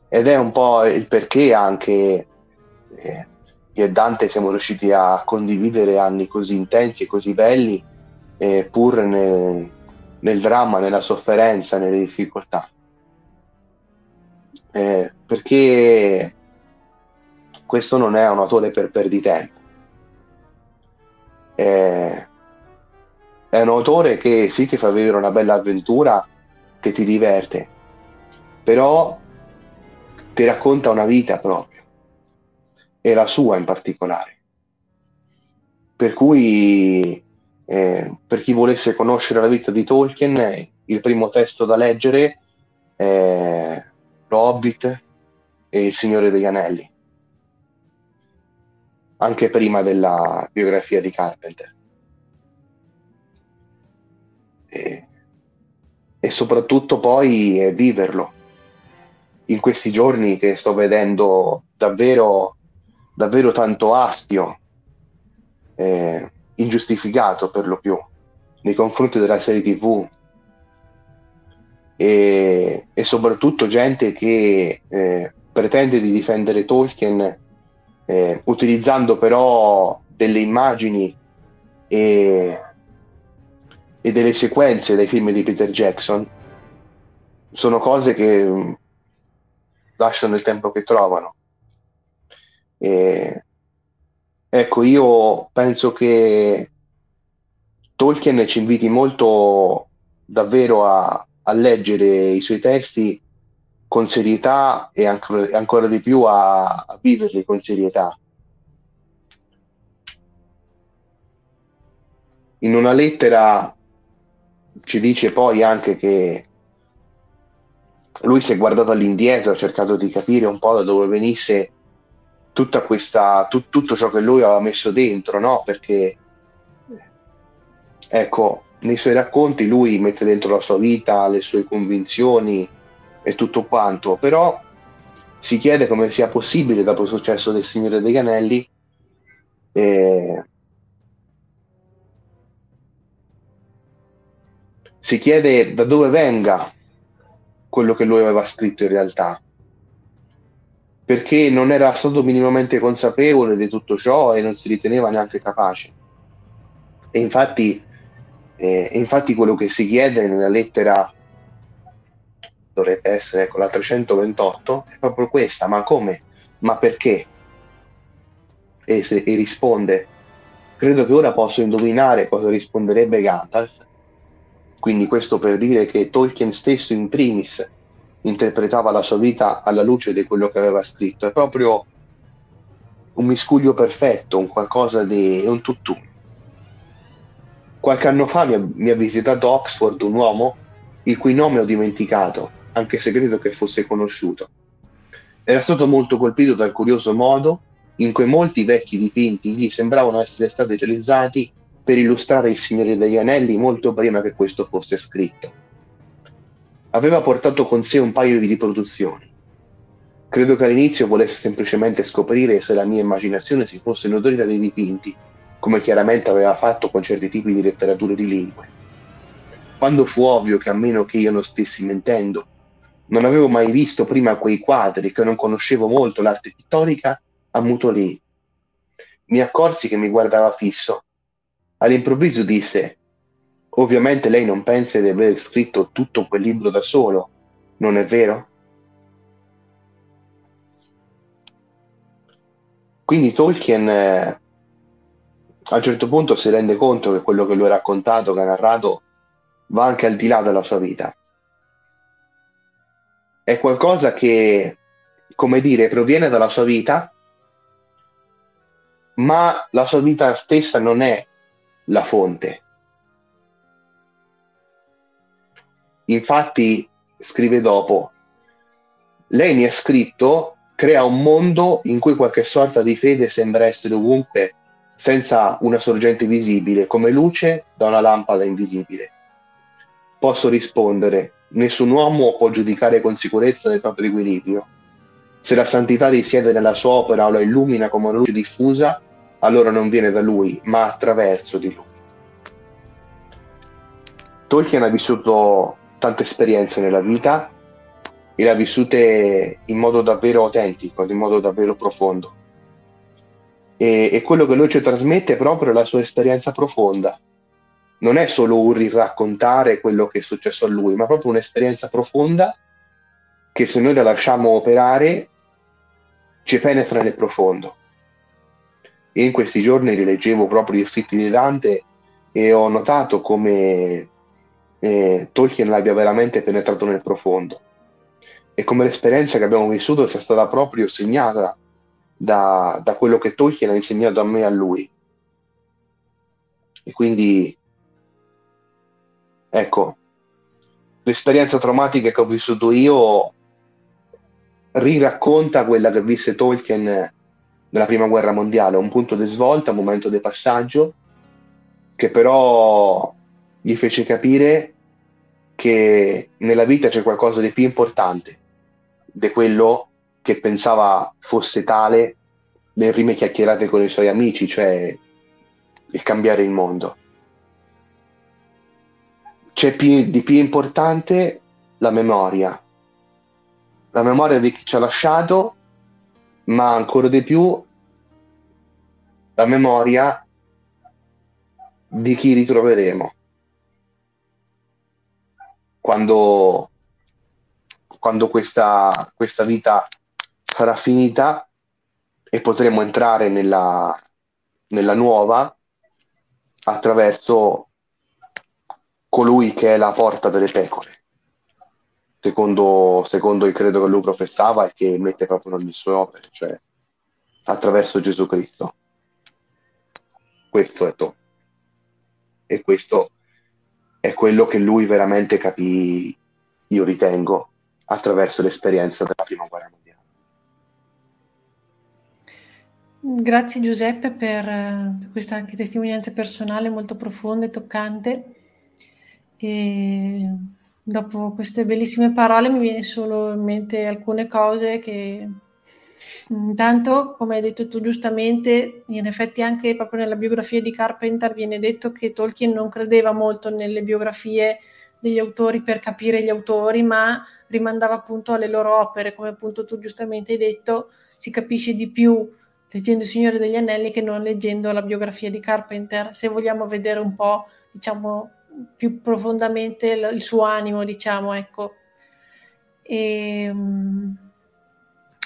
ed è un po' il perché anche eh, io e Dante siamo riusciti a condividere anni così intensi e così belli eh, pur nel, nel, dramma, nella sofferenza, nelle difficoltà. Eh, perché questo non è un autore per perditempo. Eh, è un autore che sì ti fa vivere una bella avventura che ti diverte, però ti racconta una vita proprio, e la sua in particolare. Per cui, eh, per chi volesse conoscere la vita di Tolkien, il primo testo da leggere è Lo Hobbit e Il Signore degli Anelli, anche prima della biografia di Carpenter. E, e soprattutto poi eh, viverlo. In questi giorni che sto vedendo davvero, davvero tanto astio, eh, ingiustificato per lo più, nei confronti della serie TV e, e soprattutto gente che eh, pretende di difendere Tolkien eh, utilizzando però delle immagini e, e, delle sequenze dai film di Peter Jackson sono cose che mm, lasciano il tempo che trovano. E, ecco, io penso che Tolkien ci inviti molto davvero a, a leggere i suoi testi con serietà e ancora, ancora di più a, a viverli con serietà. In una lettera ci dice poi anche che lui si è guardato all'indietro, ha cercato di capire un po' da dove venisse tutta questa, tu, tutto ciò che lui aveva messo dentro, no? Perché, ecco, nei suoi racconti lui mette dentro la sua vita, le sue convinzioni e tutto quanto, però si chiede come sia possibile dopo il successo del Signore degli Anelli eh, si chiede da dove venga quello che lui aveva scritto in realtà perché non era stato minimamente consapevole di tutto ciò e non si riteneva neanche capace e infatti e, infatti quello che si chiede nella lettera dovrebbe essere ecco, la 328 è proprio questa, ma come? Ma perché? E, se, e risponde, credo che ora posso indovinare cosa risponderebbe Gandalf. Quindi questo per dire che Tolkien stesso in primis interpretava la sua vita alla luce di quello che aveva scritto. È proprio un miscuglio perfetto, un qualcosa di... un tutt'uno. Qualche anno fa mi ha, mi ha visitato Oxford un uomo il cui nome ho dimenticato, anche se credo che fosse conosciuto. Era stato molto colpito dal curioso modo in cui molti vecchi dipinti gli sembravano essere stati realizzati per illustrare il Signore degli Anelli molto prima che questo fosse scritto. Aveva portato con sé un paio di riproduzioni. Credo che all'inizio volesse semplicemente scoprire se la mia immaginazione si fosse nutrita dei dipinti come chiaramente aveva fatto con certi tipi di letterature di lingue. Quando fu ovvio che a meno che io non stessi mentendo, non avevo mai visto prima quei quadri, che non conoscevo molto l'arte pittorica, ammutolì. Mi accorsi che mi guardava fisso. All'improvviso disse, ovviamente lei non pensa di aver scritto tutto quel libro da solo, non è vero? Quindi Tolkien eh, a un certo punto si rende conto che quello che lui ha raccontato, che ha narrato, va anche al di là della sua vita. È qualcosa che, come dire, proviene dalla sua vita, ma la sua vita stessa non è la fonte. Infatti, scrive dopo, lei mi ha scritto, crea un mondo in cui qualche sorta di fede sembra essere ovunque senza una sorgente visibile, come luce da una lampada invisibile. Posso rispondere, nessun uomo può giudicare con sicurezza del proprio equilibrio. Se la santità risiede nella sua opera o la illumina come una luce diffusa, allora non viene da lui, ma attraverso di lui. Tolkien ha vissuto tante esperienze nella vita e le ha vissute in modo davvero autentico, in modo davvero profondo e, e quello che lui ci trasmette è proprio la sua esperienza profonda. Non è solo un riraccontare quello che è successo a lui, ma proprio un'esperienza profonda che se noi la lasciamo operare ci penetra nel profondo. E in questi giorni rileggevo proprio gli scritti di Dante e ho notato come eh, Tolkien l'abbia veramente penetrato nel profondo e come l'esperienza che abbiamo vissuto sia stata proprio segnata da, da quello che Tolkien ha insegnato a me e a lui. E quindi, ecco, l'esperienza traumatica che ho vissuto io riracconta quella che visse Tolkien nella prima guerra mondiale, un punto di svolta, un momento di passaggio che però gli fece capire che nella vita c'è qualcosa di più importante di quello che pensava fosse tale nelle prime chiacchierate con i suoi amici, cioè il cambiare il mondo. C'è più, di più importante la memoria, la memoria di chi ci ha lasciato, ma ancora di più la memoria di chi ritroveremo quando, quando questa, questa vita sarà finita e potremo entrare nella, nella nuova attraverso colui che è la porta delle pecore, secondo, secondo il credo che lui professava e che mette proprio nelle sue opere, cioè attraverso Gesù Cristo. Questo è to. E questo è quello che lui veramente capì, io ritengo, attraverso l'esperienza della prima guerra mondiale. Grazie Giuseppe per uh, questa anche testimonianza personale molto profonda e toccante. E dopo queste bellissime parole mi viene solo in mente alcune cose che Intanto, come hai detto tu giustamente, in effetti anche proprio nella biografia di Carpenter viene detto che Tolkien non credeva molto nelle biografie degli autori per capire gli autori, ma rimandava appunto alle loro opere, come appunto tu giustamente hai detto, si capisce di più leggendo Il Signore degli Anelli che non leggendo la biografia di Carpenter, se vogliamo vedere un po', diciamo, più profondamente il, suo animo, diciamo, ecco. E, um,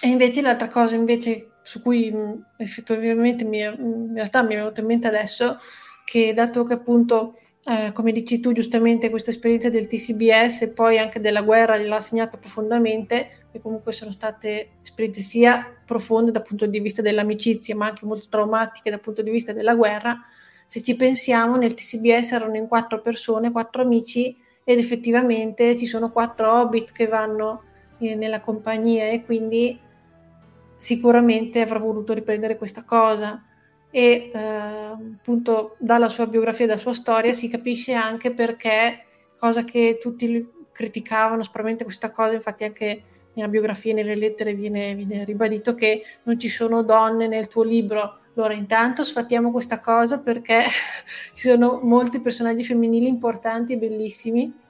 e invece l'altra cosa invece su cui effettivamente mi, in realtà mi è venuto in mente adesso, che dato che appunto, eh, come dici tu giustamente, questa esperienza del TCBS e poi anche della guerra gliel'ha segnato profondamente, e comunque sono state esperienze sia profonde dal punto di vista dell'amicizia, ma anche molto traumatiche dal punto di vista della guerra, se ci pensiamo nel TCBS erano in quattro persone, quattro amici, ed effettivamente ci sono quattro hobbit che vanno eh, nella compagnia e quindi sicuramente avrà voluto riprendere questa cosa e eh, appunto dalla sua biografia e dalla sua storia si capisce anche perché, cosa che tutti criticavano sicuramente questa cosa, infatti anche nella biografia e nelle lettere viene, viene ribadito che non ci sono donne nel tuo libro. Allora, intanto sfattiamo questa cosa perché [LAUGHS] ci sono molti personaggi femminili importanti e bellissimi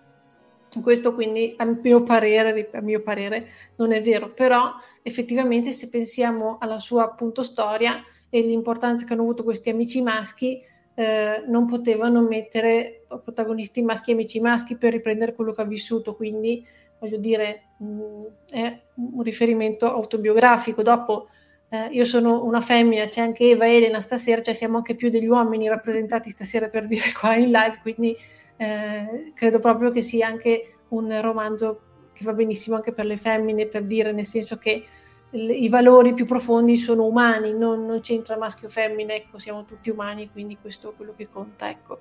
questo quindi a mio, parere, a mio parere non è vero, però effettivamente se pensiamo alla sua appunto storia e l'importanza che hanno avuto questi amici maschi, eh, non potevano mettere protagonisti maschi e amici maschi per riprendere quello che ha vissuto, quindi voglio dire mh, mm, è un riferimento autobiografico. Dopo eh, io sono una femmina, c'è anche Eva e Elena stasera, cioè siamo anche più degli uomini rappresentati stasera per dire qua in live, quindi eh, credo proprio che sia anche un romanzo che va benissimo anche per le femmine, per dire nel senso che i valori più profondi sono umani, non, non c'entra maschio o femmina, ecco, siamo tutti umani, quindi questo è quello che conta, ecco.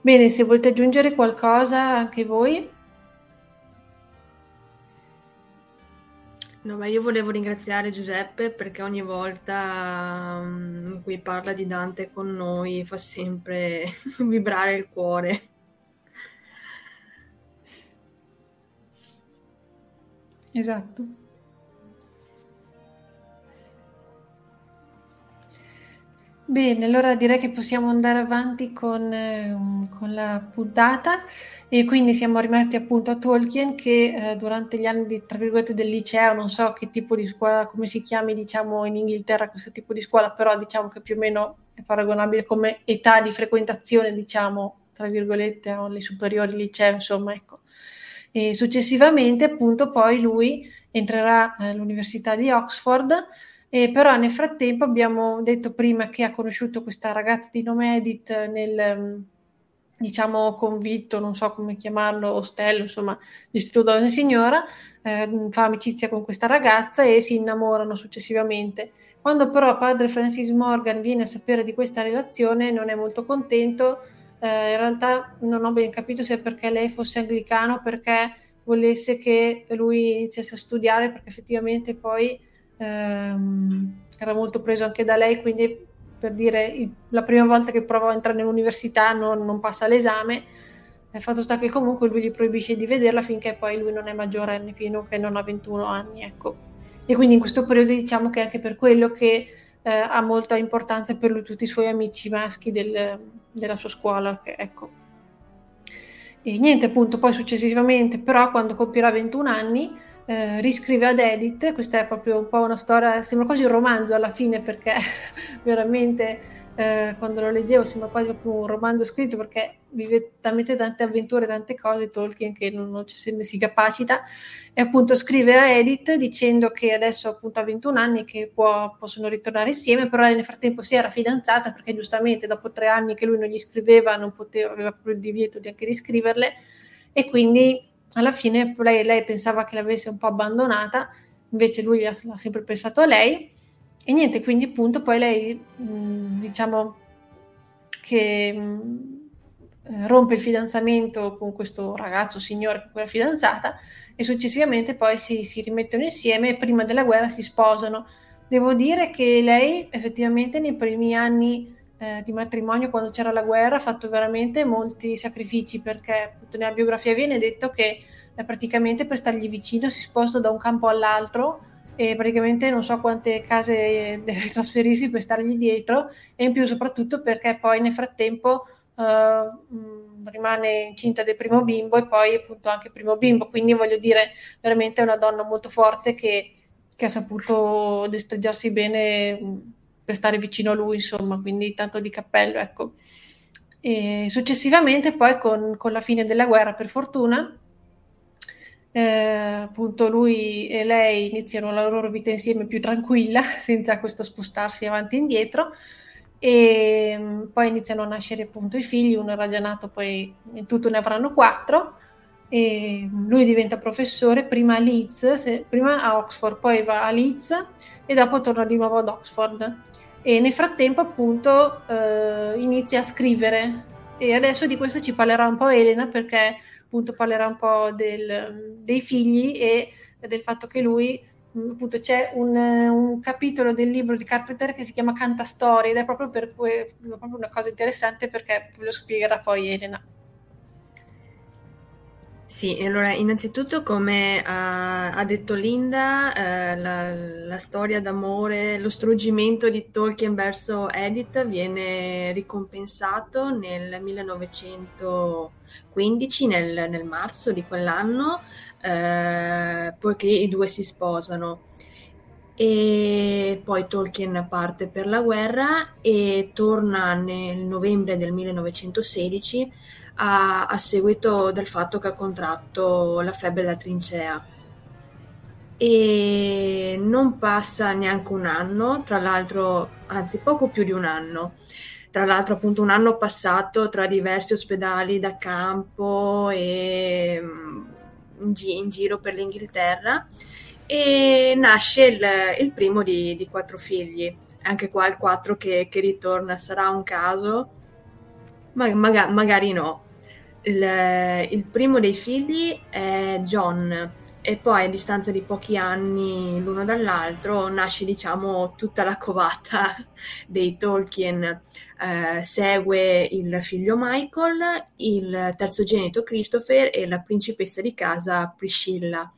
Bene, se volete aggiungere qualcosa anche voi. No, ma io volevo ringraziare Giuseppe perché ogni volta um, in cui parla di Dante con noi fa sempre [LAUGHS] vibrare il cuore. Esatto. Bene, allora direi che possiamo andare avanti con, eh, con la puntata e quindi siamo rimasti appunto a Tolkien che eh, durante gli anni di, tra virgolette del liceo, non so che tipo di scuola, come si chiami diciamo in Inghilterra questo tipo di scuola, però diciamo che più o meno è paragonabile come età di frequentazione diciamo tra virgolette alle superiori liceo, insomma ecco. E successivamente appunto poi lui entrerà all'Università di Oxford e però nel frattempo abbiamo detto prima che ha conosciuto questa ragazza di nome Edith nel diciamo convitto, non so come chiamarlo, ostello, insomma, l'istituto donna signora, eh, fa amicizia con questa ragazza e si innamorano successivamente. Quando però padre Francis Morgan viene a sapere di questa relazione non è molto contento, eh, in realtà non ho ben capito se è perché lei fosse anglicano o perché volesse che lui iniziasse a studiare perché effettivamente poi ehm, era molto preso anche da lei, quindi per dire la prima volta che prova a entrare nell'università non, non passa l'esame. Il fatto sta che comunque lui gli proibisce di vederla finché poi lui non è maggiorenne, fino che non ha 21 anni, ecco. E quindi in questo periodo diciamo che è anche per quello che eh, ha molta importanza per lui tutti i suoi amici maschi del, della sua scuola, che, ecco. E niente, appunto, poi successivamente, però, quando compirà 21 anni, eh, riscrive ad Edith, questa è proprio un po' una storia, sembra quasi un romanzo alla fine, perché [LAUGHS] veramente eh, quando lo leggevo sembra quasi proprio un romanzo scritto perché vive talmente tante avventure, tante cose Tolkien che non, non se ne si capacita. E appunto scrive a Edith dicendo che adesso appunto ha 21 anni che può, possono ritornare insieme però nel frattempo si era fidanzata perché giustamente dopo tre anni che lui non gli scriveva non poteva, aveva proprio il divieto di anche riscriverle e quindi alla fine lei, lei pensava che l'avesse un po' abbandonata invece lui ha, ha sempre pensato a lei e niente, quindi appunto poi lei, mm, diciamo che mm, rompe il fidanzamento con questo ragazzo signore con quella fidanzata e successivamente poi si, si rimettono insieme e prima della guerra si sposano. Devo dire che lei effettivamente nei primi anni eh, di matrimonio, quando c'era la guerra, ha fatto veramente molti sacrifici perché appunto, nella biografia viene detto che eh, praticamente per stargli vicino si sposta da un campo all'altro e praticamente non so quante case deve [LAUGHS] trasferirsi per stargli dietro e in più soprattutto perché poi nel frattempo uh, rimane incinta del primo bimbo e poi appunto anche primo bimbo, quindi voglio dire veramente è una donna molto forte che, che ha saputo destreggiarsi bene per stare vicino a lui, insomma, quindi tanto di cappello, ecco. E successivamente poi con, con la fine della guerra, per fortuna, eh, appunto lui e lei iniziano la loro vita insieme più tranquilla, [LAUGHS] senza questo spostarsi avanti e indietro. E mm, poi iniziano a nascere appunto i figli, uno era già nato, poi in tutto ne avranno quattro. E lui diventa professore prima a Leeds, se, prima a Oxford, poi va a Leeds e dopo torna di nuovo ad Oxford e nel frattempo appunto eh, inizia a scrivere e adesso di questo ci parlerà un po' Elena perché appunto parlerà un po' del, dei figli e del fatto che lui appunto c'è un, un, capitolo del libro di Carpenter che si chiama Canta Storie ed è proprio per que- proprio una cosa interessante perché lo spiegherà poi Elena. Sì, allora innanzitutto come ha, ha detto Linda, eh, la, la, storia d'amore, lo struggimento di Tolkien verso Edith viene ricompensato nel 1915, nel, nel marzo di quell'anno, eh, poiché i due si sposano. E poi Tolkien parte per la guerra e torna nel novembre del 1916 a, a seguito del fatto che ha contratto la febbre da trincea. E non passa neanche un anno, tra l'altro, anzi poco più di un anno, tra l'altro appunto un anno passato tra diversi ospedali da campo e mm, in, gi- in giro per l'Inghilterra e nasce il, il primo di, di, quattro figli. Anche qua il quattro che, che ritorna sarà un caso, ma maga- magari no il, il primo dei figli è John e poi a distanza di pochi anni l'uno dall'altro nasce diciamo tutta la covata [LAUGHS] dei Tolkien. Eh, segue il figlio Michael il terzogenito Christopher e la principessa di casa Priscilla.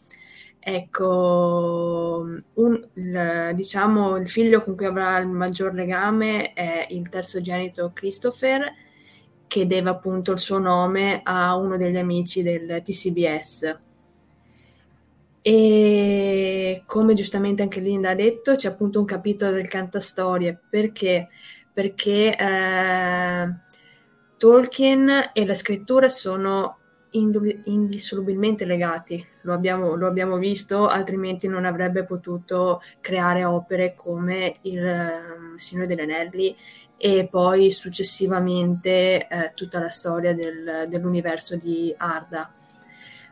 Ecco un, il, diciamo il figlio con cui avrà il maggior legame è il terzogenito Christopher che deve appunto il suo nome a uno degli amici del TCBS. E come giustamente anche Linda ha detto, c'è appunto un capitolo del cantastorie perché, perché eh, Tolkien e la scrittura sono indissolubilmente legati, lo abbiamo, lo abbiamo, visto, altrimenti non avrebbe potuto creare opere come il um, Signore degli Anelli e poi successivamente eh, tutta la storia del, dell'universo di Arda.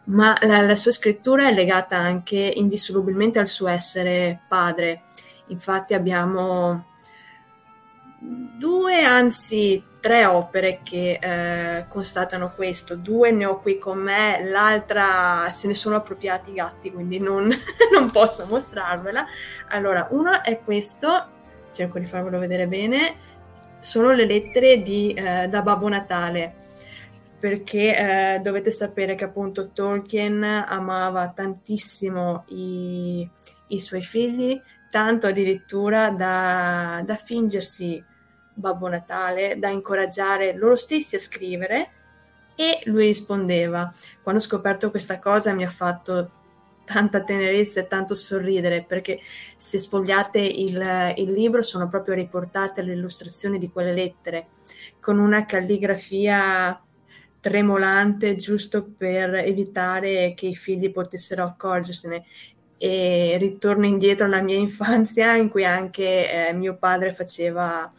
Ma la, la, sua scrittura è legata anche indissolubilmente al suo essere padre. Infatti abbiamo due, anzi tre opere che eh, constatano questo. Due ne ho qui con me, l'altra se ne sono appropriati i gatti, quindi non, [LAUGHS] non posso mostrarvela. Allora, uno è questo, cerco di farvelo vedere bene, sono le lettere di, eh, da Babbo Natale, perché eh, dovete sapere che appunto Tolkien amava tantissimo i, i suoi figli, tanto addirittura da, da fingersi Babbo Natale da incoraggiare loro stessi a scrivere e lui rispondeva. Quando ho scoperto questa cosa mi ha fatto tanta tenerezza e tanto sorridere perché se sfogliate il, il libro sono proprio riportate le illustrazioni di quelle lettere con una calligrafia tremolante giusto per evitare che i figli potessero accorgersene e ritorno indietro alla mia infanzia in cui anche eh, mio padre faceva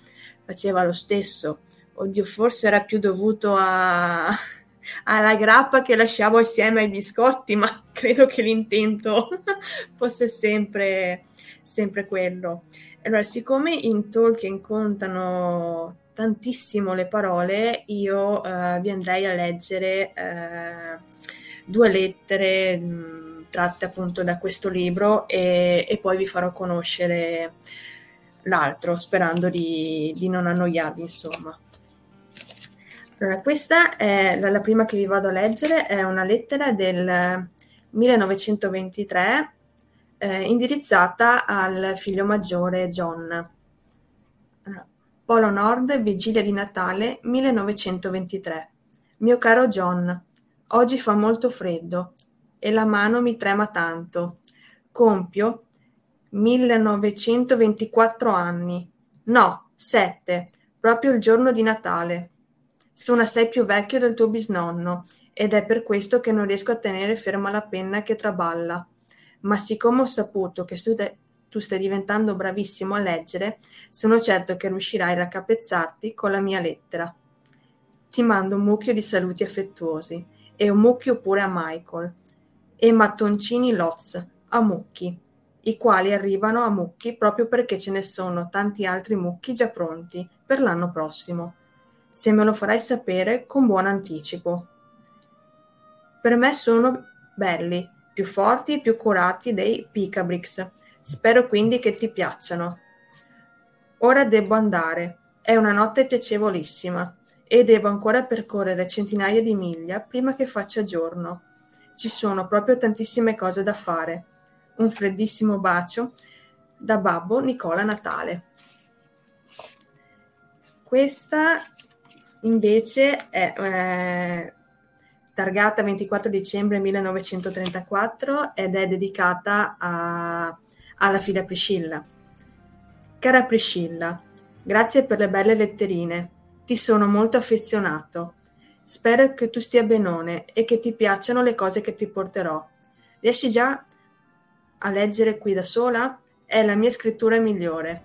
faceva lo stesso. Oddio, forse era più dovuto a, [LAUGHS] alla grappa che lasciavo assieme ai biscotti, ma [LAUGHS] credo che l'intento [LAUGHS] fosse sempre, sempre quello. Allora, siccome in Tolkien contano tantissimo le parole, io uh, vi andrei a leggere uh, due lettere mh, mm, tratte appunto da questo libro e, e poi vi farò conoscere l'altro, sperando di, di non annoiarvi, insomma. Allora, questa è la, la, prima che vi vado a leggere, è una lettera del 1923 eh, indirizzata al figlio maggiore John. Polo Nord, vigilia di Natale 1923. Mio caro John, oggi fa molto freddo e la mano mi trema tanto. Compio 1924 anni. No, sette, proprio il giorno di Natale. Sono assai più vecchio del tuo bisnonno ed è per questo che non riesco a tenere ferma la penna che traballa. Ma siccome ho saputo che tu stai diventando bravissimo a leggere, sono certo che riuscirai a raccapezzarti con la mia lettera. Ti mando un mucchio di saluti affettuosi e un mucchio pure a Michael e mattoncini Loz a mucchi i quali arrivano a mucchi proprio perché ce ne sono tanti altri mucchi già pronti per l'anno prossimo. Se me lo farai sapere con buon anticipo. Per me sono belli, più forti e più curati dei Picabrix. Spero quindi che ti piacciono. Ora devo andare. È una notte piacevolissima e devo ancora percorrere centinaia di miglia prima che faccia giorno. Ci sono proprio tantissime cose da fare un freddissimo bacio da babbo Nicola Natale. Questa invece è eh, targata 24 dicembre 1934 ed è dedicata a, alla figlia Priscilla. Cara Priscilla, grazie per le belle letterine. Ti sono molto affezionato. Spero che tu stia benone e che ti piacciono le cose che ti porterò. Riesci già a leggere qui da sola? È la mia scrittura migliore.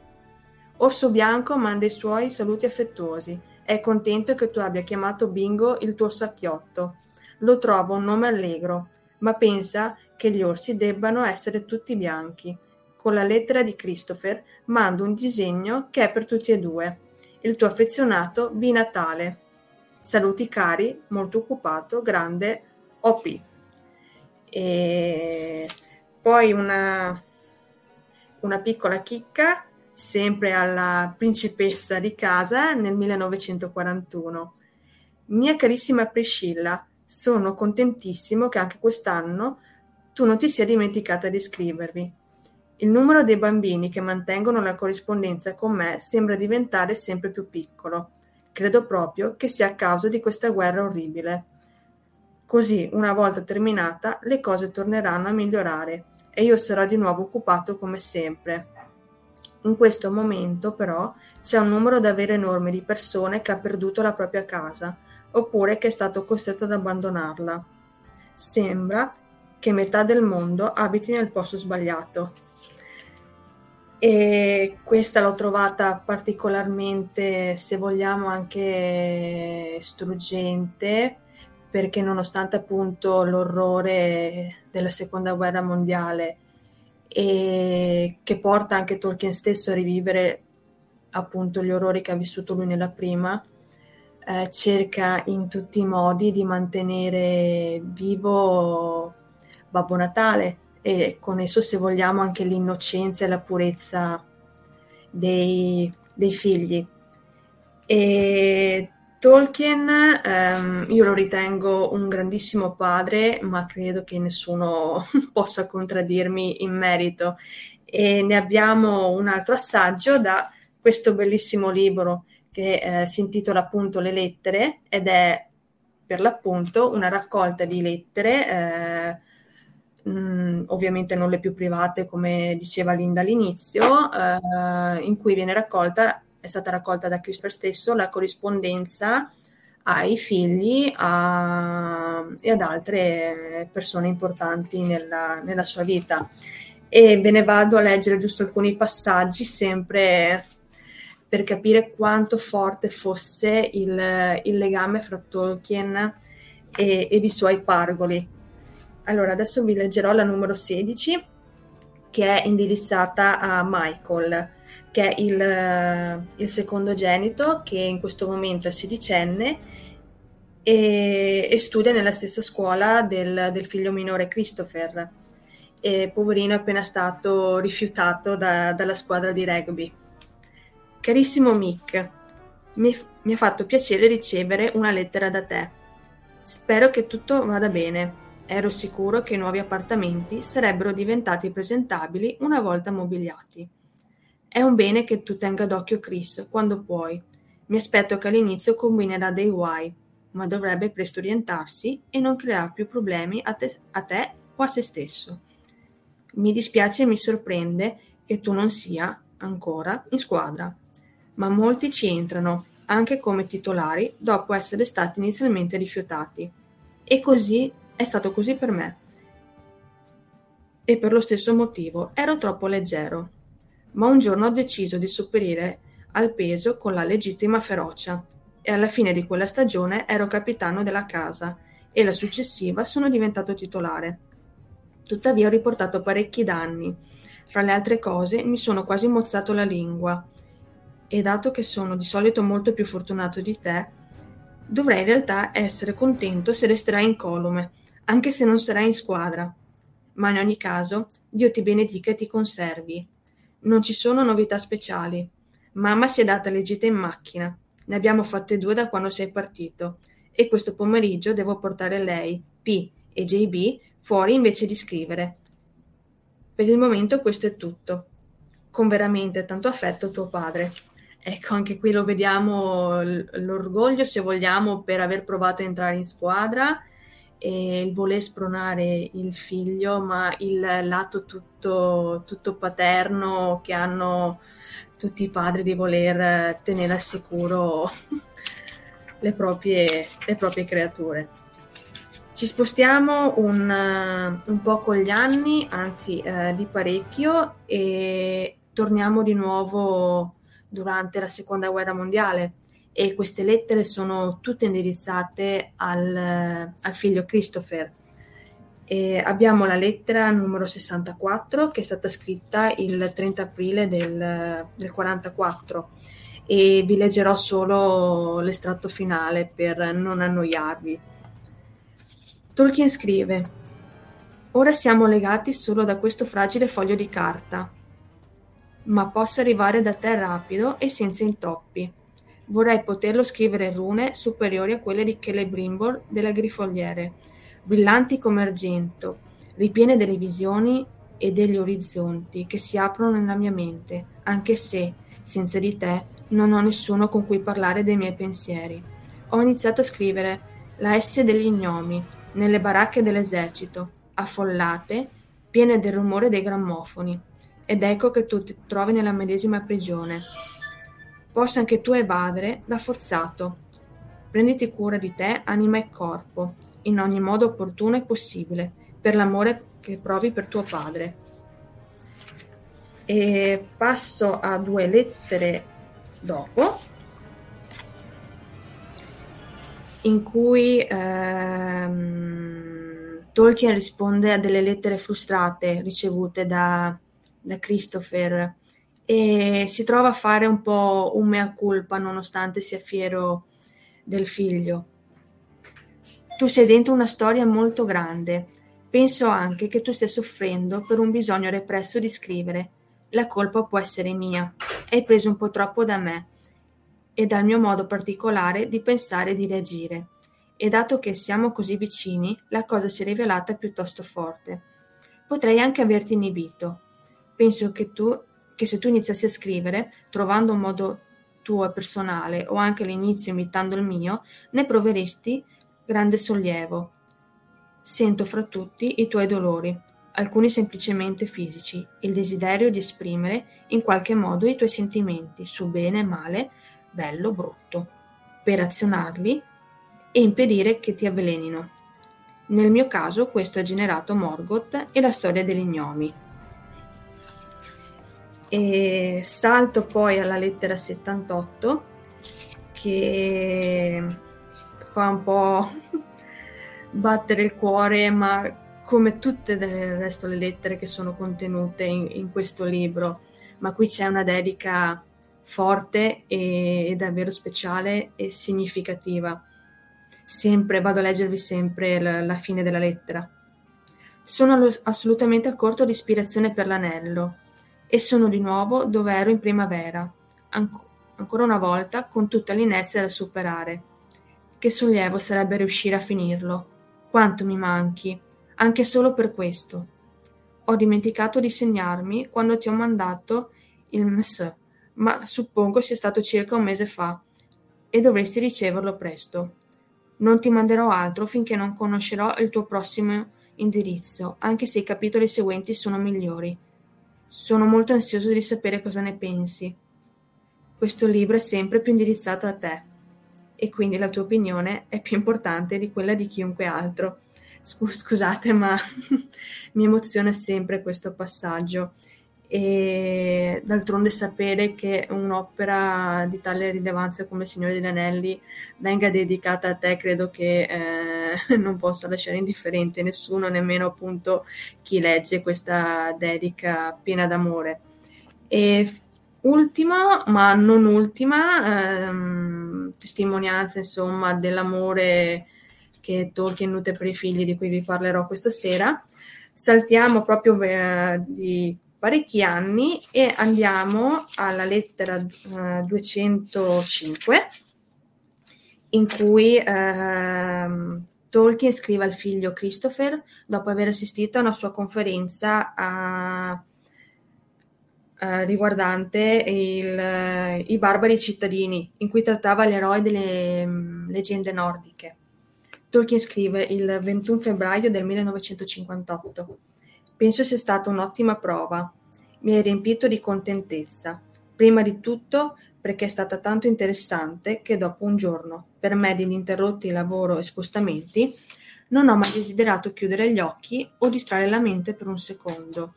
Orso Bianco manda i suoi saluti affettuosi. È contento che tu abbia chiamato Bingo il tuo sacchiotto. Lo trovo un nome allegro, ma pensa che gli orsi debbano essere tutti bianchi. Con la lettera di Christopher mando un disegno che è per tutti e due. Il tuo affezionato B. Natale. Saluti cari, molto occupato, grande OP. E poi una, una piccola chicca, sempre alla principessa di casa nel 1941. Mia carissima Priscilla, sono contentissimo che anche quest'anno tu non ti sia dimenticata di scrivervi. Il numero dei bambini che mantengono la corrispondenza con me sembra diventare sempre più piccolo. Credo proprio che sia a causa di questa guerra orribile. Così, una volta terminata, le cose torneranno a migliorare e io sarò di nuovo occupato come sempre. In questo momento, però, c'è un numero davvero enorme di persone che ha perduto la propria casa, oppure che è stato costretto ad abbandonarla. Sembra che metà del mondo abiti nel posto sbagliato. E questa l'ho trovata particolarmente, se vogliamo, anche struggente perché nonostante appunto l'orrore della seconda guerra mondiale e che porta anche Tolkien stesso a rivivere appunto gli orrori che ha vissuto lui nella prima, eh, cerca in tutti i modi di mantenere vivo Babbo Natale e con esso, se vogliamo, anche l'innocenza e la purezza dei, dei figli. E Tolkien, ehm, io lo ritengo un grandissimo padre, ma credo che nessuno [LAUGHS] possa contraddirmi in merito. E ne abbiamo un altro assaggio da questo bellissimo libro che eh, si intitola appunto Le lettere ed è per l'appunto una raccolta di lettere, eh, mh, ovviamente non le più private come diceva Linda all'inizio, eh, in cui viene raccolta è stata raccolta da Christopher stesso la corrispondenza ai figli a, e ad altre persone importanti nella, nella, sua vita. E ve ne vado a leggere giusto alcuni passaggi, sempre per capire quanto forte fosse il, il legame fra Tolkien e, ed i suoi pargoli. Allora, adesso vi leggerò la numero 16, che è indirizzata a Michael che è il, il secondogenito che in questo momento è sedicenne e, e studia nella stessa scuola del, del figlio minore Christopher. E poverino è appena stato rifiutato da, dalla squadra di rugby. Carissimo Mick, mi, mi ha fatto piacere ricevere una lettera da te. Spero che tutto vada bene. Ero sicuro che i nuovi appartamenti sarebbero diventati presentabili una volta mobiliati. È un bene che tu tenga d'occhio Chris quando puoi. Mi aspetto che all'inizio combinerà dei guai, ma dovrebbe presto orientarsi e non creare più problemi a te, a te o a se stesso. Mi dispiace e mi sorprende che tu non sia ancora in squadra, ma molti ci entrano, anche come titolari, dopo essere stati inizialmente rifiutati. E così è stato così per me. E per lo stesso motivo ero troppo leggero ma un giorno ho deciso di sopperire al peso con la legittima ferocia e alla fine di quella stagione ero capitano della casa e la successiva sono diventato titolare. Tuttavia ho riportato parecchi danni. Fra le altre cose mi sono quasi mozzato la lingua e dato che sono di solito molto più fortunato di te, dovrei in realtà essere contento se resterai incolume, anche se non sarai in squadra. Ma in ogni caso, Dio ti benedica e ti conservi. Non ci sono novità speciali. Mamma si è data le gite in macchina. Ne abbiamo fatte due da quando sei partito. E questo pomeriggio devo portare lei, P e JB fuori invece di scrivere. Per il momento questo è tutto. Con veramente tanto affetto tuo padre. Ecco, anche qui lo vediamo l'orgoglio, se vogliamo, per aver provato a entrare in squadra e il voler spronare il figlio, ma il lato tutto, tutto paterno che hanno tutti i padri di voler tenere al sicuro [LAUGHS] le proprie, le proprie creature. Ci spostiamo un, un, po' con gli anni, anzi eh, di parecchio, e torniamo di nuovo durante la seconda guerra mondiale e queste lettere sono tutte indirizzate al, al figlio Christopher. E abbiamo la lettera numero 64 che è stata scritta il 30 aprile del, del 44 e vi leggerò solo l'estratto finale per non annoiarvi. Tolkien scrive: Ora siamo legati solo da questo fragile foglio di carta, ma posso arrivare da te rapido e senza intoppi Vorrei poterlo scrivere rune superiori a quelle di Celebrimbor della Grifoliere, brillanti come argento, ripiene delle visioni e degli orizzonti che si aprono nella mia mente, anche se, senza di te, non ho nessuno con cui parlare dei miei pensieri. Ho iniziato a scrivere la S degli gnomi nelle baracche dell'esercito, affollate, piene del rumore dei grammofoni, ed ecco che tu ti trovi nella medesima prigione, possa anche tu evadere da forzato. Prenditi cura di te, anima e corpo, in ogni modo opportuno e possibile, per l'amore che provi per tuo padre. E passo a due lettere dopo, in cui ehm, Tolkien risponde a delle lettere frustrate ricevute da, da Christopher e si trova a fare un po' un mea culpa nonostante sia fiero del figlio. Tu sei dentro una storia molto grande. Penso anche che tu stia soffrendo per un bisogno represso di scrivere. La colpa può essere mia. Hai preso un po' troppo da me e dal mio modo particolare di pensare e di reagire. E dato che siamo così vicini, la cosa si è rivelata piuttosto forte. Potrei anche averti inibito. Penso che tu che se tu iniziassi a scrivere, trovando un modo tuo e personale o anche all'inizio imitando il mio, ne proveresti grande sollievo. Sento fra tutti i tuoi dolori, alcuni semplicemente fisici, il desiderio di esprimere in qualche modo i tuoi sentimenti su bene male, bello brutto, per azionarli e impedire che ti avvelenino. Nel mio caso questo ha generato Morgoth e la storia degli gnomi. E salto poi alla lettera 78 che fa un po' [LAUGHS] battere il cuore, ma come tutte del resto le lettere che sono contenute in, in questo libro, ma qui c'è una dedica forte e, e, davvero speciale e significativa. Sempre, vado a leggervi sempre la, la fine della lettera. Sono allo, assolutamente a corto di ispirazione per l'anello e sono di nuovo dove ero in primavera, Anc- ancora una volta con tutta l'inerzia da superare. Che sollievo sarebbe riuscire a finirlo. Quanto mi manchi, anche solo per questo. Ho dimenticato di segnarmi quando ti ho mandato il MS, ma suppongo sia stato circa un mese fa e dovresti riceverlo presto. Non ti manderò altro finché non conoscerò il tuo prossimo indirizzo, anche se i capitoli seguenti sono migliori. Sono molto ansioso di sapere cosa ne pensi. Questo libro è sempre più indirizzato a te e quindi la tua opinione è più importante di quella di chiunque altro. Scusate, ma [LAUGHS] mi emoziona sempre questo passaggio e d'altronde sapere che un'opera di tale rilevanza come Signore degli Anelli venga dedicata a te credo che eh, [LAUGHS] non possa lasciare indifferente nessuno, nemmeno appunto chi legge questa dedica piena d'amore. E ultima, ma non ultima, ehm, testimonianza insomma dell'amore che Tolkien nutre per i figli di cui vi parlerò questa sera. Saltiamo proprio eh, di parecchi anni e andiamo alla lettera uh, eh, 205 in cui uh, Tolkien scrive al figlio Christopher dopo aver assistito a una sua conferenza a, uh, riguardante il, i barbari cittadini in cui trattava gli eroi delle um, leggende nordiche. Tolkien scrive il 21 febbraio del 1958 Penso sia stata un'ottima prova. Mi hai riempito di contentezza. Prima di tutto perché è stata tanto interessante che dopo un giorno, per me di ininterrotti lavoro e spostamenti, non ho mai desiderato chiudere gli occhi o distrarre la mente per un secondo.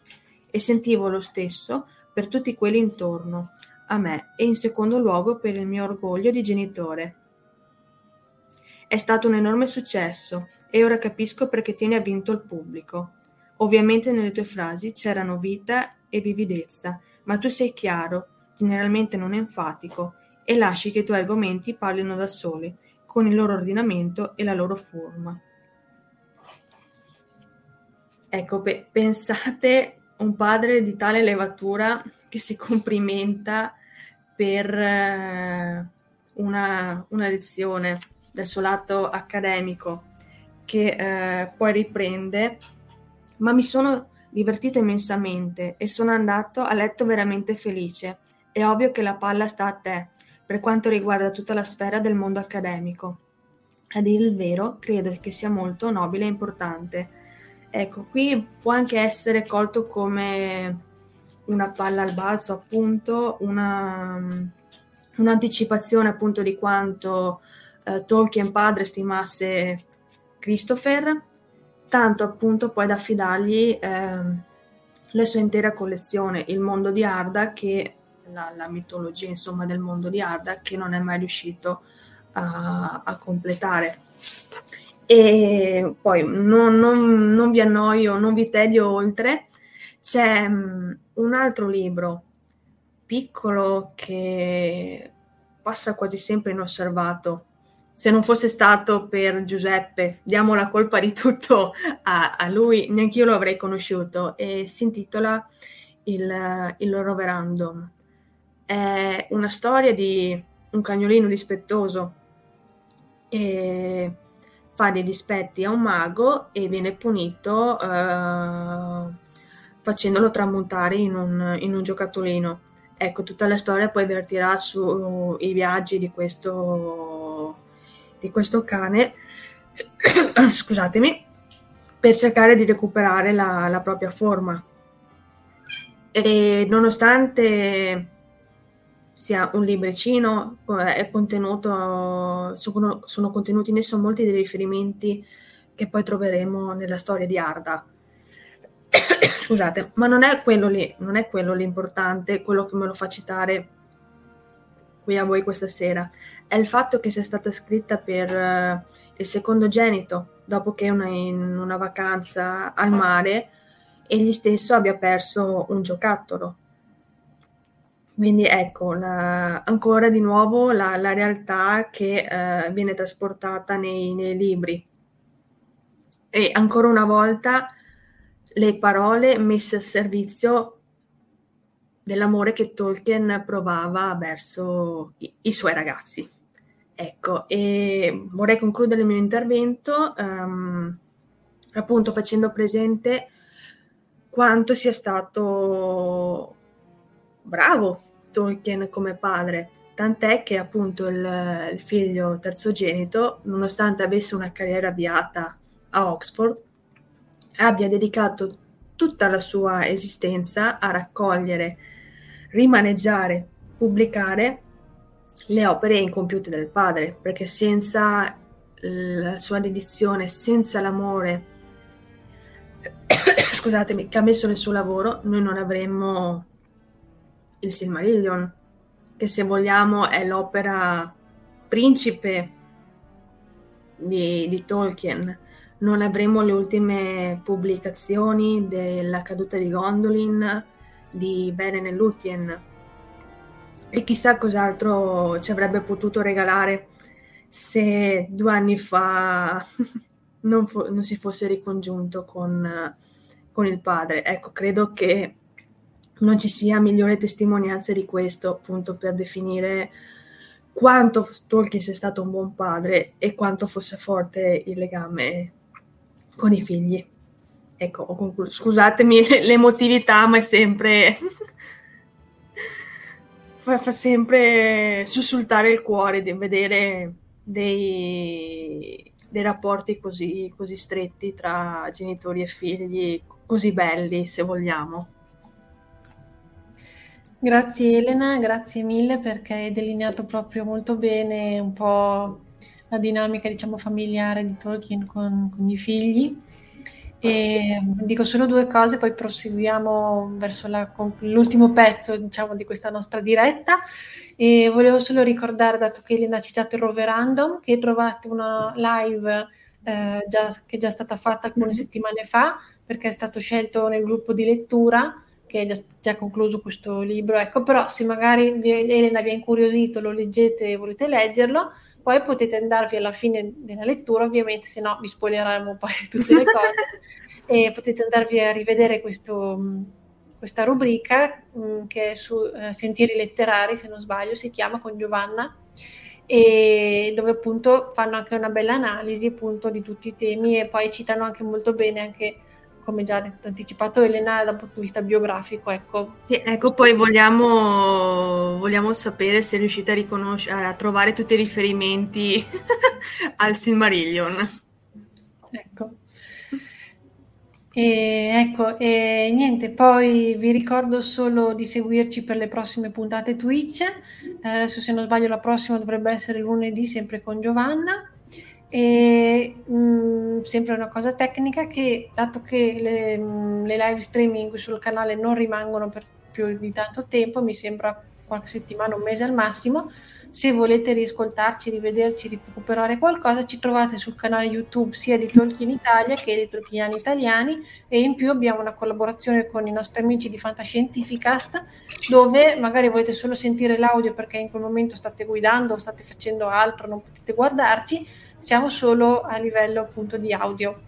E sentivo lo stesso per tutti quelli intorno a me e in secondo luogo per il mio orgoglio di genitore. È stato un enorme successo e ora capisco perché tieni a vinto il pubblico. Ovviamente nelle tue frasi c'erano vita e vividezza, ma tu sei chiaro, generalmente non enfatico, e lasci che i tuoi argomenti parlino da soli, con il loro ordinamento e la loro forma. Ecco, pe- pensate un padre di tale levatura che si complimenta per eh, una, una, lezione del suo lato accademico che eh, poi riprende ma mi sono divertito immensamente e sono andato a letto veramente felice. È ovvio che la palla sta a te, per quanto riguarda tutta la sfera del mondo accademico. A dire il vero, credo che sia molto nobile e importante. Ecco, qui può anche essere colto come una palla al balzo, appunto, una, un'anticipazione appunto di quanto eh, Tolkien padre stimasse Christopher tanto appunto poi da affidargli eh, la sua intera collezione, il mondo di Arda, che la, la, mitologia insomma del mondo di Arda, che non è mai riuscito a, a completare. E poi non, non, non, vi annoio, non vi tedio oltre, c'è um, un altro libro piccolo che passa quasi sempre inosservato se non fosse stato per Giuseppe, diamo la colpa di tutto a, a lui, neanche io lo avrei conosciuto e si intitola Il, il Roverandom. È una storia di un cagnolino dispettoso che fa dei dispetti a un mago e viene punito uh, facendolo tramontare in un, in un, giocattolino. Ecco, tutta la storia poi vertirà sui viaggi di questo, di questo cane, [COUGHS] scusatemi, per cercare di recuperare la, la propria forma. E nonostante sia un libricino, eh, è contenuto, sono, sono contenuti in esso molti dei riferimenti che poi troveremo nella storia di Arda. [COUGHS] Scusate, ma non è quello lì, non è quello l'importante, quello che me lo fa citare qui a voi questa sera, è il fatto che sia stata scritta per uh, il secondogenito, dopo che una, in una vacanza al mare egli stesso abbia perso un giocattolo quindi ecco, la, ancora di nuovo la, la realtà che eh, viene trasportata nei, nei, libri. E ancora una volta le parole messe a servizio dell'amore che Tolkien provava verso i, i suoi ragazzi. Ecco, e vorrei concludere il mio intervento um, appunto facendo presente quanto sia stato bravo Tolkien come padre, tant'è che appunto il, il figlio terzogenito, nonostante avesse una carriera avviata a Oxford, abbia dedicato tutta la sua esistenza a raccogliere, rimaneggiare, pubblicare le opere incompiute del padre, perché senza la sua dedizione, senza l'amore, [COUGHS] scusatemi, che ha messo nel suo lavoro, noi non avremmo il Silmarillion, che se vogliamo è l'opera principe di, di Tolkien. Non avremo le ultime pubblicazioni della caduta di Gondolin, di Beren e Lúthien e chissà cos'altro ci avrebbe potuto regalare se due anni fa [LAUGHS] non, fo- non si fosse ricongiunto con, con il padre. Ecco, credo che non ci sia migliore testimonianza di questo, appunto, per definire quanto Tolkien sia stato un buon padre e quanto fosse forte il legame con i figli. Ecco, ho concluso. Scusatemi [LAUGHS] l'emotività, ma è sempre... [LAUGHS] fa, fa, sempre sussultare il cuore di vedere dei, dei rapporti così, così stretti tra genitori e figli, così belli, se vogliamo. Grazie Elena, grazie mille perché hai delineato proprio molto bene un po' la dinamica diciamo familiare di Tolkien con, con i figli. E dico solo due cose, poi proseguiamo verso la, l'ultimo pezzo diciamo, di questa nostra diretta. E volevo solo ricordare, dato che Elena ha citato il Roverandom, che trovate una live eh, già, che è già stata fatta alcune settimane fa, perché è stato scelto nel gruppo di lettura che è già concluso questo libro, ecco, però se magari vi, Elena vi ha incuriosito, lo leggete e volete leggerlo, poi potete andarvi alla fine della lettura, ovviamente, se no vi spoileremo poi [LAUGHS] tutte le cose, [LAUGHS] e potete andarvi a rivedere questo, questa rubrica mh, che è su uh, Sentieri letterari, se non sbaglio, si chiama con Giovanna, e dove appunto fanno anche una bella analisi appunto di tutti i temi e poi citano anche molto bene anche come già anticipato Elena dal punto di vista biografico. Ecco, sì, ecco poi vogliamo, vogliamo sapere se riuscite a riconoscere, a trovare tutti i riferimenti [LAUGHS] al Silmarillion. Ecco. E, ecco, e niente, poi vi ricordo solo di seguirci per le prossime puntate Twitch. Eh, adesso, se non sbaglio, la prossima dovrebbe essere lunedì, sempre con Giovanna. E mh, mm, sempre una cosa tecnica che dato che le, mh, mm, le, live streaming sul canale non rimangono per più di tanto tempo, mi sembra qualche settimana, un mese al massimo, Se volete riscoltarci, rivederci, recuperare qualcosa, ci trovate sul canale YouTube sia di Tolkien Italia che di Tolkieniani Italiani e in più abbiamo una collaborazione con i nostri amici di Fantascientificast dove magari volete solo sentire l'audio perché in quel momento state guidando o state facendo altro, non potete guardarci, siamo solo a livello appunto di audio.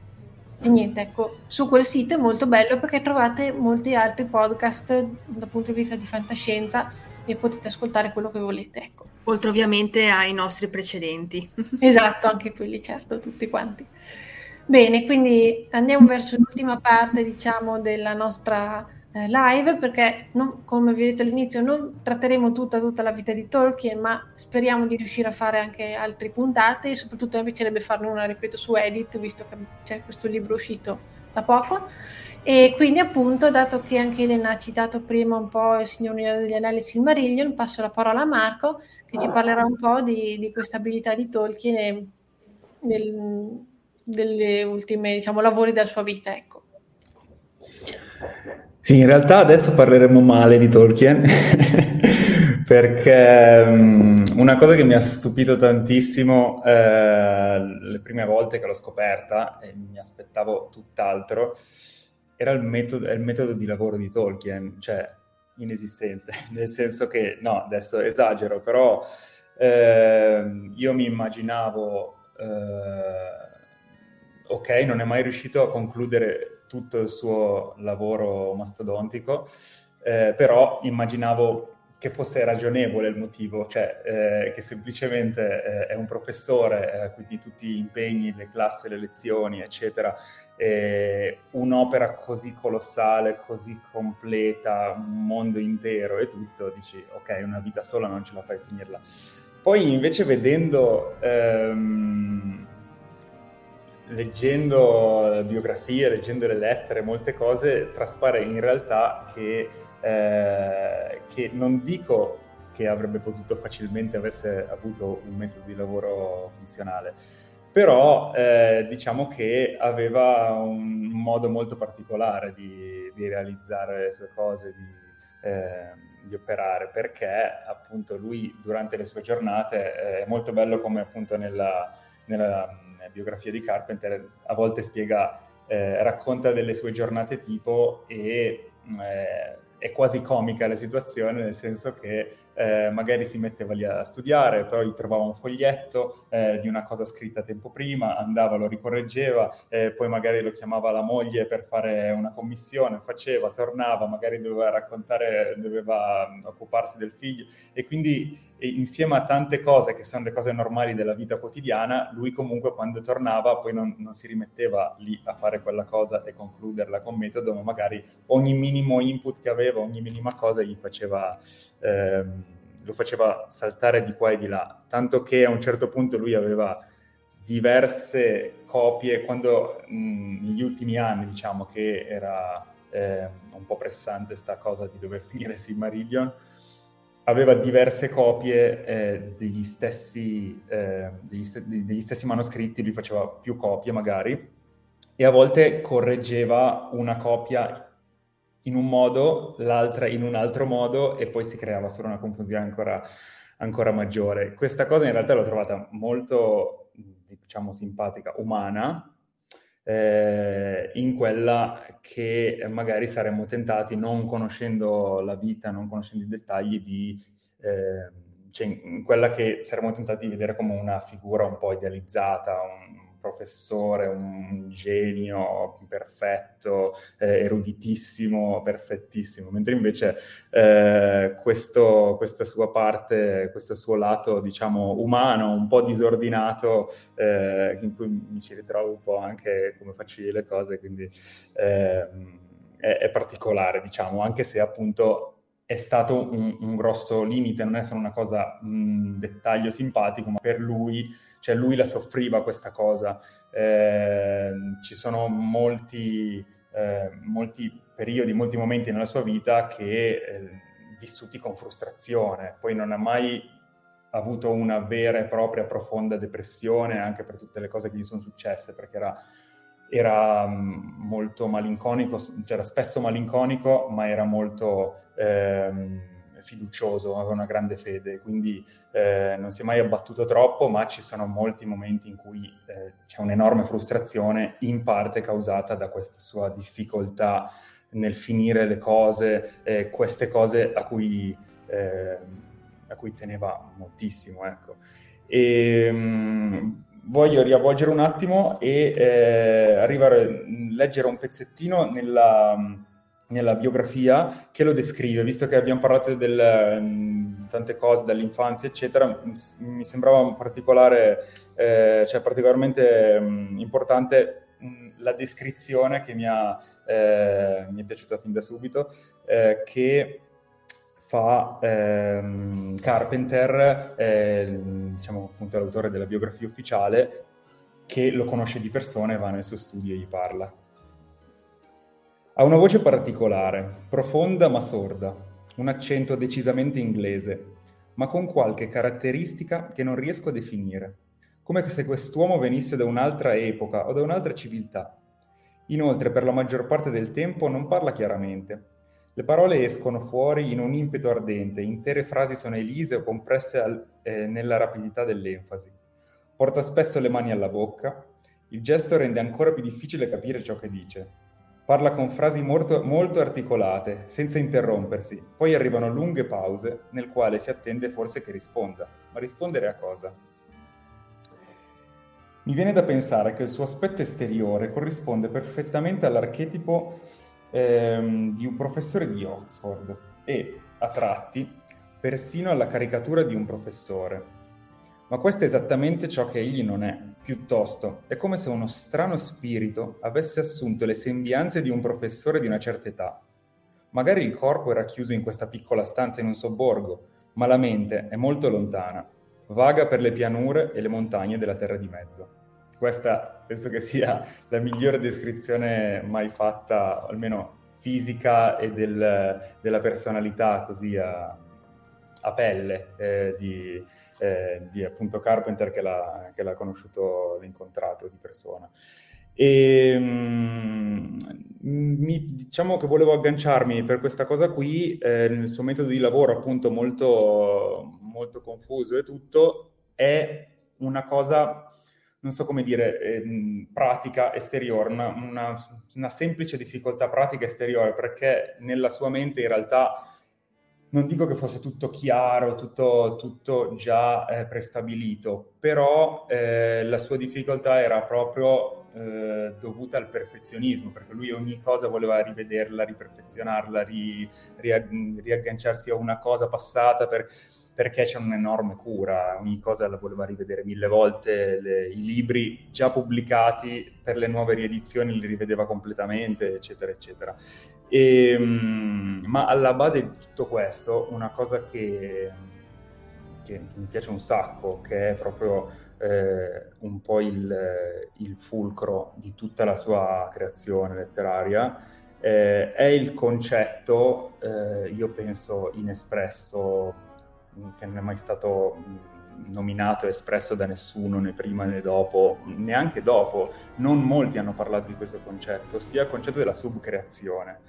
E niente, ecco, su quel sito è molto bello perché trovate molti altri podcast dal punto di vista di fantascienza e potete ascoltare quello che volete. Ecco. Oltre ovviamente ai nostri precedenti. [LAUGHS] esatto, anche quelli, certo, tutti quanti. Bene, quindi andiamo verso l'ultima parte, diciamo, della nostra live perché, non, come vi ho detto all'inizio, non tratteremo tutta, tutta la vita di Tolkien, ma speriamo di riuscire a fare anche altre puntate e soprattutto mi piacerebbe farne una, ripeto, su Edit, visto che c'è questo libro uscito da poco. E quindi appunto, dato che anche Elena ha citato prima un po' il Signore degli Anelli Silmarillion, passo la parola a Marco che ci parlerà un po' di, di questa abilità di Tolkien e del, delle ultime, diciamo, lavori della sua vita, ecco. Sì, in realtà adesso parleremo male di Tolkien [LAUGHS] perché um, una cosa che mi ha stupito tantissimo eh, le prime volte che l'ho scoperta e mi aspettavo tutt'altro era il metodo, il metodo di lavoro di Tolkien, cioè inesistente, [LAUGHS] nel senso che, no, adesso esagero, però eh, io mi immaginavo, eh, ok, non è mai riuscito a concludere tutto il suo lavoro mastodontico, eh, però immaginavo che fosse ragionevole il motivo, cioè eh, che semplicemente eh, è un professore, eh, quindi tutti gli impegni, le classi, le lezioni, eccetera, un'opera così colossale, così completa, un mondo intero e tutto, dici ok, una vita sola non ce la fai finirla. Poi invece vedendo ehm, leggendo biografie, leggendo le lettere, molte cose, traspare in realtà che, eh, che non dico che avrebbe potuto facilmente avesse avuto un metodo di lavoro funzionale, però eh, diciamo che aveva un modo molto particolare di, di realizzare le sue cose, di, eh, di, operare, perché appunto lui durante le sue giornate eh, è molto bello come appunto nella, nella biografia di Carpenter a volte spiega, eh, racconta delle sue giornate tipo e eh, è quasi comica la situazione, nel senso che eh, magari si metteva lì a studiare, poi trovava un foglietto eh, di una cosa scritta tempo prima, andava, lo ricorreggeva, eh, poi magari lo chiamava la moglie per fare una commissione, faceva, tornava, magari doveva raccontare, doveva occuparsi del figlio. E quindi insieme a tante cose che sono le cose normali della vita quotidiana, lui comunque quando tornava poi non, non si rimetteva lì a fare quella cosa e concluderla con metodo, ma magari ogni minimo input che aveva, ogni minima cosa gli faceva... Ehm, lo faceva saltare di qua e di là, tanto che a un certo punto lui aveva diverse copie, quando mh, negli ultimi anni diciamo che era eh, un po' pressante sta cosa di dover [LAUGHS] finire Silmarillion, aveva diverse copie eh, degli, stessi, eh, degli, st- degli stessi manoscritti, lui faceva più copie magari, e a volte correggeva una copia in un modo, l'altra in un altro modo e poi si creava solo una confusione ancora, ancora maggiore. Questa cosa in realtà l'ho trovata molto, diciamo, simpatica, umana, eh, in quella che magari saremmo tentati, non conoscendo la vita, non conoscendo i dettagli, di... Eh, cioè in quella che saremmo tentati di vedere come una figura un po' idealizzata, un, professore, un genio perfetto, eh, eruditissimo, perfettissimo, mentre invece eh, questo, questa sua parte, questo suo lato, diciamo, umano, un po' disordinato, eh, in cui mi ci ritrovo un po' anche come faccio io le cose, quindi ehm, è, è particolare, diciamo, anche se appunto è stato un, un, grosso limite, non è solo una cosa, un dettaglio simpatico, ma per lui, cioè lui la soffriva questa cosa. Eh, ci sono molti, eh, molti, periodi, molti momenti nella sua vita che eh, vissuti con frustrazione, poi non ha mai avuto una vera e propria profonda depressione anche per tutte le cose che gli sono successe, perché era era mm, molto malinconico, cioè era spesso malinconico, ma era molto ehm, fiducioso, aveva una grande fede, quindi eh, non si è mai abbattuto troppo, ma ci sono molti momenti in cui eh, c'è un'enorme frustrazione, in parte causata da questa sua difficoltà nel finire le cose, eh, queste cose a cui, eh, a cui teneva moltissimo. Ecco. E, mh, voglio riavvolgere un attimo e eh, arrivare a leggere un pezzettino nella, nella, biografia che lo descrive, visto che abbiamo parlato di tante cose dall'infanzia, eccetera, mi sembrava particolare, eh, cioè particolarmente um, importante um, la descrizione che mi, ha, eh, mi, è piaciuta fin da subito, eh, che fa ehm, Carpenter, eh, diciamo appunto l'autore della biografia ufficiale, che lo conosce di persona e va nel suo studio e gli parla. Ha una voce particolare, profonda ma sorda, un accento decisamente inglese, ma con qualche caratteristica che non riesco a definire, come se quest'uomo venisse da un'altra epoca o da un'altra civiltà. Inoltre, per la maggior parte del tempo non parla chiaramente, le parole escono fuori in un impeto ardente, intere frasi sono elise o compresse al, eh, nella rapidità dell'enfasi. Porta spesso le mani alla bocca, il gesto rende ancora più difficile capire ciò che dice. Parla con frasi molto, molto articolate, senza interrompersi, poi arrivano lunghe pause nel quale si attende forse che risponda, ma rispondere a cosa? Mi viene da pensare che il suo aspetto esteriore corrisponde perfettamente all'archetipo ehm, di un professore di Oxford e, a tratti, persino alla caricatura di un professore. Ma questo è esattamente ciò che egli non è. Piuttosto, è come se uno strano spirito avesse assunto le sembianze di un professore di una certa età. Magari il corpo era chiuso in questa piccola stanza in un sobborgo, ma la mente è molto lontana, vaga per le pianure e le montagne della terra di mezzo. Questa penso che sia la migliore descrizione mai fatta, almeno fisica e del, della personalità così a, a pelle eh, di, eh, di, appunto Carpenter che l'ha, che l'ha conosciuto, l'ha incontrato di persona. E um, mi, diciamo che volevo agganciarmi per questa cosa qui eh, nel suo metodo di lavoro appunto molto, molto confuso e tutto è una cosa non so come dire, eh, pratica esteriore, una, una, una, semplice difficoltà pratica esteriore, perché nella sua mente in realtà non dico che fosse tutto chiaro, tutto, tutto già eh, prestabilito, però eh, la sua difficoltà era proprio eh, dovuta al perfezionismo, perché lui ogni cosa voleva rivederla, riperfezionarla, ri, riagganciarsi a una cosa passata. Per perché c'è un'enorme cura, ogni cosa la voleva rivedere mille volte, le, i libri già pubblicati per le nuove riedizioni li rivedeva completamente, eccetera, eccetera. E, um, ma alla base di tutto questo, una cosa che, che mi piace un sacco, che è proprio eh, un po' il, il, fulcro di tutta la sua creazione letteraria, eh, è il concetto, eh, io penso, inespresso che non è mai stato nominato e espresso da nessuno né prima né dopo, neanche dopo. Non molti hanno parlato di questo concetto, ossia il concetto della subcreazione.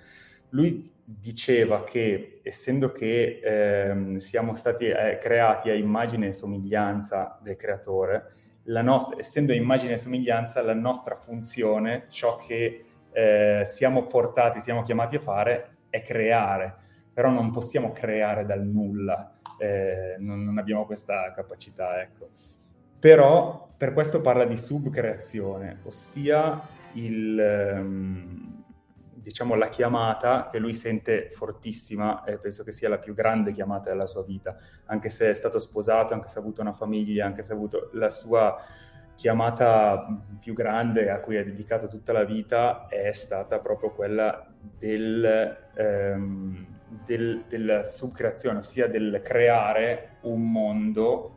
Lui diceva che, essendo che eh, siamo stati eh, creati a immagine e somiglianza del creatore, nostra, essendo immagine e somiglianza, la nostra funzione, ciò che eh, siamo portati, siamo chiamati a fare, è creare. Però non possiamo creare dal nulla eh, non, non, abbiamo questa capacità, ecco. Però per questo parla di subcreazione, ossia il, um, diciamo, la chiamata che lui sente fortissima e penso che sia la più grande chiamata della sua vita, anche se è stato sposato, anche se ha avuto una famiglia, anche se ha avuto la sua chiamata più grande a cui ha dedicato tutta la vita è stata proprio quella del... Um, del, della subcreazione, ossia del creare un mondo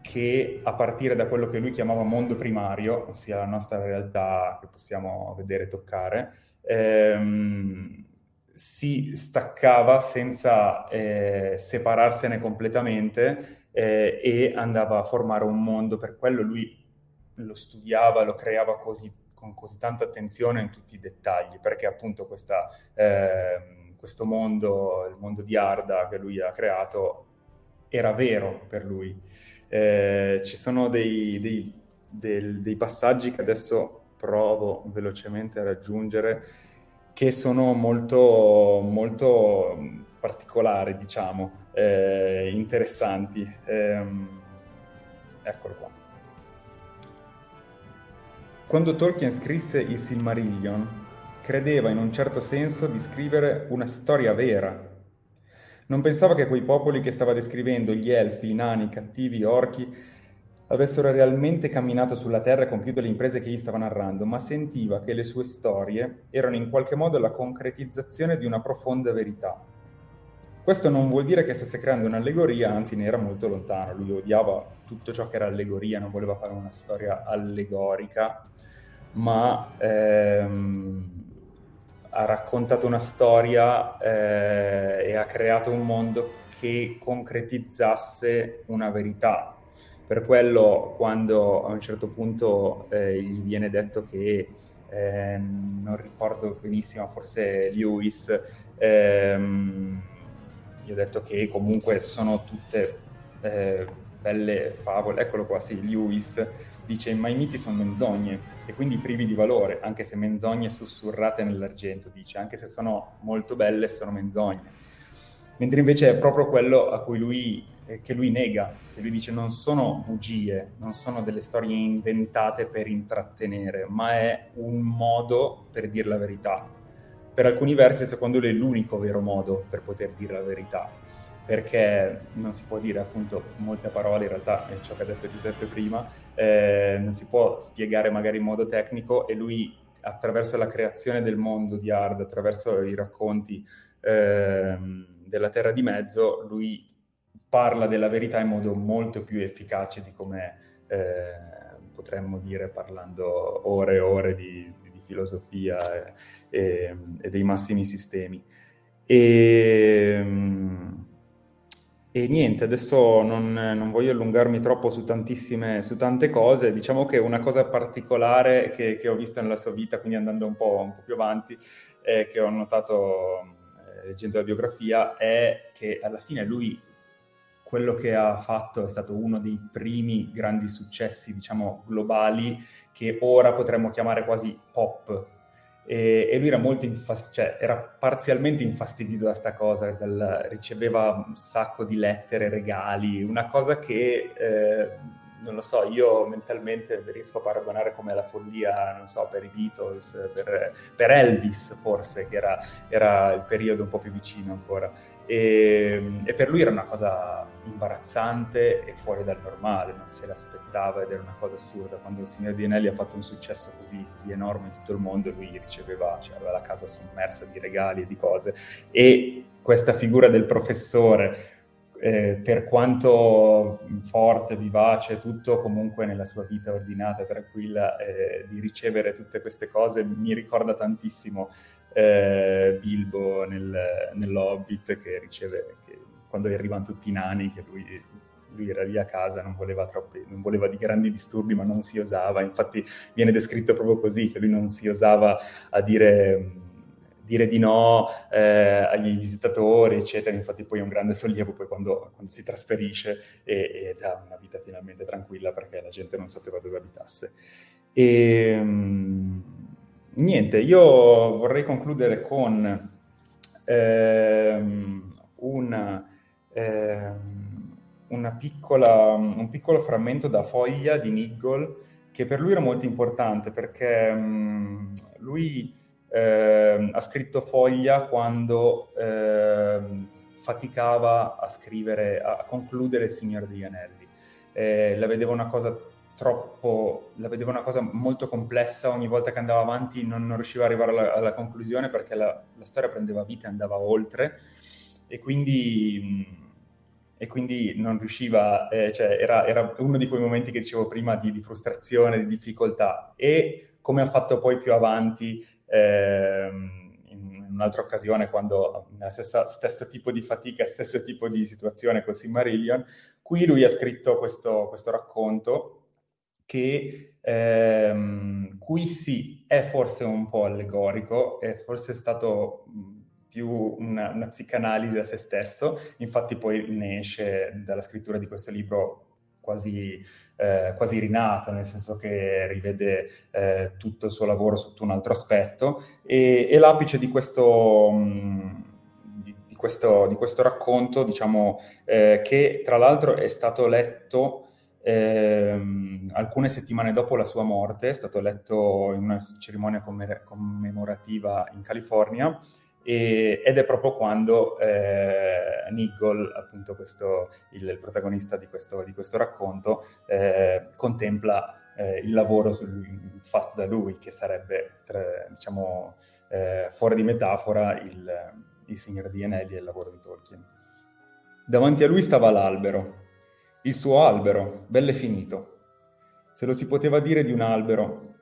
che a partire da quello che lui chiamava mondo primario, ossia la nostra realtà che possiamo vedere e toccare, ehm, si staccava senza eh, separarsene completamente eh, e andava a formare un mondo, per quello lui lo studiava, lo creava così, con così tanta attenzione in tutti i dettagli, perché appunto questa... Eh, questo mondo, il mondo di Arda che lui ha creato, era vero per lui. Eh, ci sono dei, dei, dei, dei passaggi che adesso provo velocemente a raggiungere che sono molto, molto particolari, diciamo, eh, interessanti. Eh, eccolo qua. Quando Tolkien scrisse il Silmarillion, credeva in un certo senso di scrivere una storia vera. Non pensava che quei popoli che stava descrivendo, gli elfi, i nani, i cattivi, i orchi, avessero realmente camminato sulla terra e compiuto le imprese che gli stava narrando, ma sentiva che le sue storie erano in qualche modo la concretizzazione di una profonda verità. Questo non vuol dire che stesse creando un'allegoria, anzi ne era molto lontano, lui odiava tutto ciò che era allegoria, non voleva fare una storia allegorica, ma ehm, ha raccontato una storia eh, e ha creato un mondo che concretizzasse una verità. Per quello quando a un certo punto eh, gli viene detto che, eh, non ricordo benissimo, forse Lewis, ehm, gli ha detto che comunque sono tutte eh, belle favole, eccolo qua, sì, Lewis dice ma i miti sono menzogne e quindi privi di valore, anche se menzogne sussurrate nell'argento, dice, anche se sono molto belle sono menzogne. Mentre invece è proprio quello a cui lui, eh, che lui nega, che lui dice non sono bugie, non sono delle storie inventate per intrattenere, ma è un modo per dire la verità. Per alcuni versi, secondo lui, è l'unico vero modo per poter dire la verità perché non si può dire appunto molte parole, in realtà è ciò che ha detto Giuseppe prima, eh, non si può spiegare magari in modo tecnico e lui attraverso la creazione del mondo di Hard, attraverso i racconti eh, della Terra di Mezzo, lui parla della verità in modo molto più efficace di come eh, potremmo dire parlando ore e ore di, di filosofia e, e, e, dei massimi sistemi. E, e niente, adesso non, non, voglio allungarmi troppo su tantissime, su tante cose. Diciamo che una cosa particolare che, che ho visto nella sua vita, quindi andando un po', un po più avanti, eh, che ho notato eh, leggendo la biografia, è che alla fine lui quello che ha fatto è stato uno dei primi grandi successi, diciamo, globali, che ora potremmo chiamare quasi pop, e, e lui era molto infast- cioè, era parzialmente infastidito da sta cosa, dal, riceveva un sacco di lettere, regali, una cosa che eh, non lo so, io mentalmente riesco a paragonare come la follia, non so, per i Beatles, per, per Elvis forse, che era, era, il periodo un po' più vicino ancora. E, e, per lui era una cosa imbarazzante e fuori dal normale, non se l'aspettava ed era una cosa assurda. Quando il signor Di Anelli ha fatto un successo così, così enorme in tutto il mondo, lui riceveva, cioè aveva la casa sommersa di regali e di cose. E questa figura del professore eh, per quanto forte, vivace, tutto comunque nella sua vita ordinata, tranquilla, eh, di ricevere tutte queste cose mi ricorda tantissimo eh, Bilbo nel, nell'Hobbit che riceve, che, quando arrivano tutti i nani, che lui lui era lì a casa, non voleva, troppi, non voleva di grandi disturbi, ma non si osava. Infatti viene descritto proprio così, che lui non si osava a dire dire di no eh, agli visitatori, eccetera. Infatti poi è un grande sollievo poi quando, quando si trasferisce ed ha una vita finalmente tranquilla perché la gente non sapeva dove abitasse. E, um, niente, io vorrei concludere con ehm, una, ehm, piccola, un piccolo frammento da foglia di Niggle che per lui era molto importante perché um, lui eh, ha scritto Foglia quando eh, faticava a scrivere, a concludere Il Signore degli Anelli. Eh, la vedeva una cosa troppo, la vedeva una cosa molto complessa, ogni volta che andava avanti non, non riusciva ad arrivare alla, alla conclusione perché la, la, storia prendeva vita e andava oltre e quindi, e quindi non riusciva, eh, cioè era, era, uno di quei momenti che dicevo prima di, di frustrazione, di difficoltà. E come ha fatto poi più avanti ehm, in un'altra occasione quando nella stessa, stesso tipo di fatica, stesso tipo di situazione con Silmarillion, qui lui ha scritto questo, questo racconto che ehm, qui sì è forse un po' allegorico, è forse stato più una, una, psicanalisi a se stesso, infatti poi ne esce dalla scrittura di questo libro quasi, eh, quasi rinato, nel senso che rivede eh, tutto il suo lavoro sotto un altro aspetto. E, e l'apice di questo... Mh, di questo, di questo, racconto, diciamo, eh, che tra l'altro è stato letto ehm, alcune settimane dopo la sua morte, è stato letto in una cerimonia commemorativa in California, e, ed è proprio quando eh, Nigel, appunto questo, il, il, protagonista di questo, di questo racconto, eh, contempla eh, il lavoro sul, fatto da lui, che sarebbe, tra, diciamo, eh, fuori di metafora, il, il Signore di Anelli e il lavoro di Tolkien. Davanti a lui stava l'albero, il suo albero, bello finito. Se lo si poteva dire di un albero,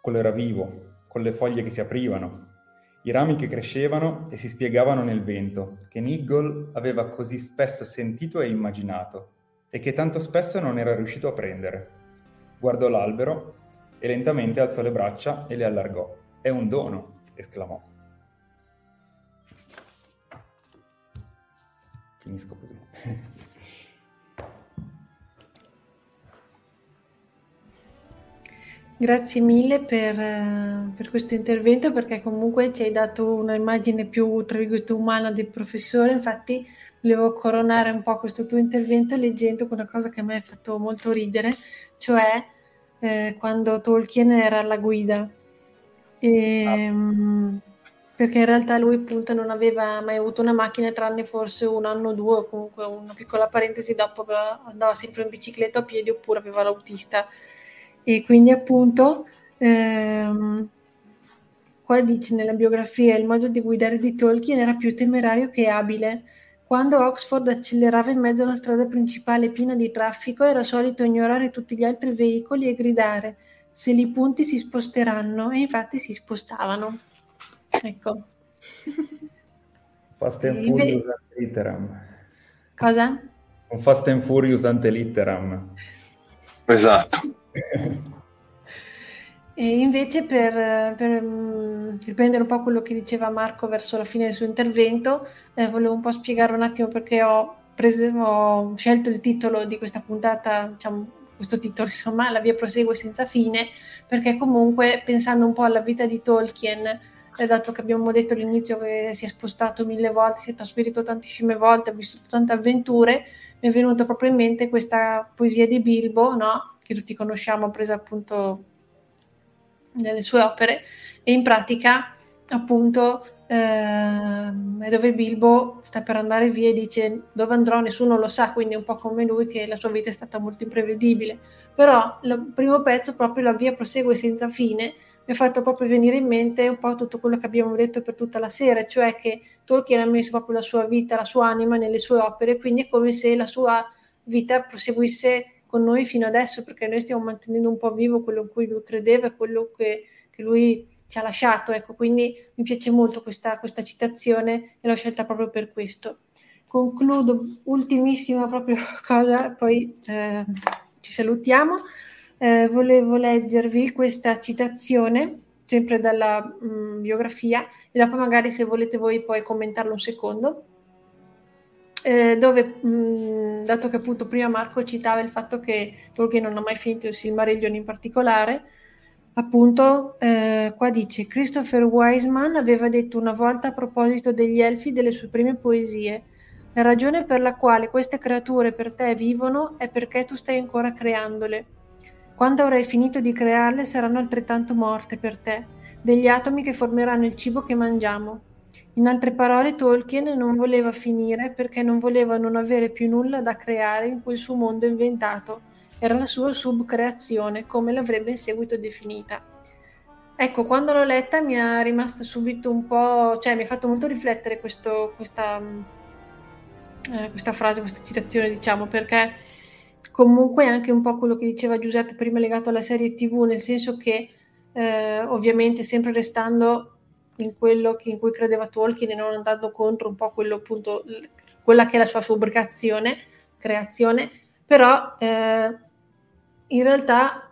quello era vivo, con le foglie che si aprivano, i rami che crescevano e si spiegavano nel vento, che Nigel aveva così spesso sentito e immaginato, e che tanto spesso non era riuscito a prendere. Guardò l'albero e lentamente alzò le braccia e le allargò. È un dono, esclamò. Finisco così. [LAUGHS] Grazie mille per, eh, per, questo intervento perché comunque ci hai dato un'immagine più tra virgolette umana del professore, infatti volevo coronare un po' questo tuo intervento leggendo una cosa che a me ha fatto molto ridere, cioè eh, quando Tolkien era alla guida. E, ah. Perché in realtà lui appunto non aveva mai avuto una macchina tranne forse un anno o due, comunque una piccola parentesi, dopo andava sempre in bicicletta a piedi oppure aveva l'autista e quindi appunto ehm, qua dice nella biografia il modo di guidare di Tolkien era più temerario che abile. Quando Oxford accelerava in mezzo alla strada principale piena di traffico era solito ignorare tutti gli altri veicoli e gridare se li punti si sposteranno e infatti si spostavano. Ecco. Fast and Furious ante litteram. Cosa? Un Fast and Furious ante litteram. Esatto. E invece per, per mm, riprendere un po' quello che diceva Marco verso la fine del suo intervento, eh, volevo un po' spiegare un attimo perché ho, preso, ho scelto il titolo di questa puntata, diciamo, questo titolo insomma, La via prosegue senza fine, perché comunque pensando un po' alla vita di Tolkien, eh, dato che abbiamo detto all'inizio che si è spostato mille volte, si è trasferito tantissime volte, ha vissuto tante avventure, mi è venuta proprio in mente questa poesia di Bilbo, no? Che tutti conosciamo, presa appunto nelle sue opere, e in pratica appunto eh, è dove Bilbo sta per andare via e dice dove andrò nessuno lo sa, quindi è un po' come lui che la sua vita è stata molto imprevedibile. Però il primo pezzo, proprio la via prosegue senza fine, mi ha fatto proprio venire in mente un po' tutto quello che abbiamo detto per tutta la sera, cioè che Tolkien ha messo proprio la sua vita, la sua anima nelle sue opere, quindi è come se la sua vita proseguisse con noi fino adesso perché noi stiamo mantenendo un po' vivo quello in cui lui credeva e quello che, che lui ci ha lasciato. Ecco, quindi mi piace molto questa, questa citazione e l'ho scelta proprio per questo. Concludo, ultimissima proprio [LAUGHS] cosa, poi eh, ci salutiamo. Eh, volevo leggervi questa citazione, sempre dalla mh, mm, biografia, e dopo magari se volete voi poi commentarlo un secondo eh, dove, mh, dato che appunto prima Marco citava il fatto che Tolkien non ha mai finito il Silmarillion in particolare, appunto eh, qua dice Christopher Wiseman aveva detto una volta a proposito degli elfi delle sue prime poesie la ragione per la quale queste creature per te vivono è perché tu stai ancora creandole. Quando avrai finito di crearle saranno altrettanto morte per te, degli atomi che formeranno il cibo che mangiamo. In altre parole, Tolkien non voleva finire perché non voleva non avere più nulla da creare in quel suo mondo inventato. Era la sua subcreazione, come l'avrebbe in seguito definita. Ecco, quando l'ho letta mi è rimasta subito un po', cioè mi ha fatto molto riflettere questo, questa, eh, questa frase, questa citazione, diciamo, perché comunque è anche un po' quello che diceva Giuseppe prima legato alla serie TV, nel senso che eh, ovviamente sempre restando in quello che, in cui credeva Tolkien e non andando contro un po' quello appunto, quella che è la sua fabbricazione, creazione, però eh, in realtà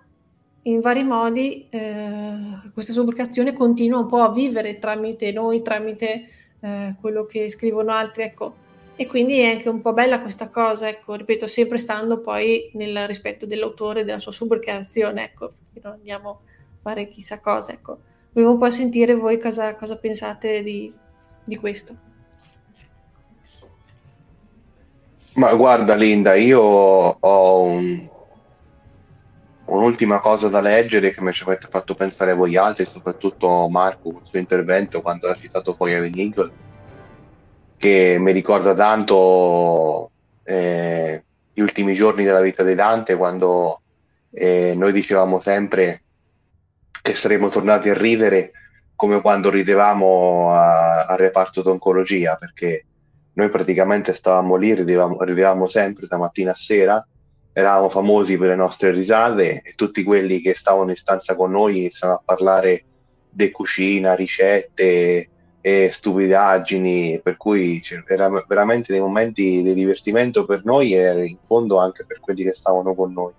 in vari modi eh, questa fabbricazione continua un po' a vivere tramite noi, tramite eh, quello che scrivono altri, ecco. E quindi è anche un po' bella questa cosa, ecco, ripeto, sempre stando poi nel rispetto dell'autore e della sua subordinazione, ecco, non andiamo a fare chissà cosa, ecco. Volevo un po' sentire voi cosa, cosa pensate di, di questo. Ma guarda Linda, io ho un, un'ultima cosa da leggere che mi ci avete fatto pensare voi altri, soprattutto Marco con il suo intervento quando ha citato poi Evan Eagle, che mi ricorda tanto eh, gli ultimi giorni della vita di Dante quando eh, noi dicevamo sempre che saremmo tornati a ridere come quando ridevamo al reparto d'oncologia, perché noi praticamente stavamo lì, ridevamo, ridevamo sempre da mattina a sera eravamo famosi per le nostre risate e tutti quelli che stavano in stanza con noi iniziano a parlare di cucina, ricette e stupidaggini, per cui erano veramente dei momenti di divertimento per noi e in fondo anche per quelli che stavano con noi.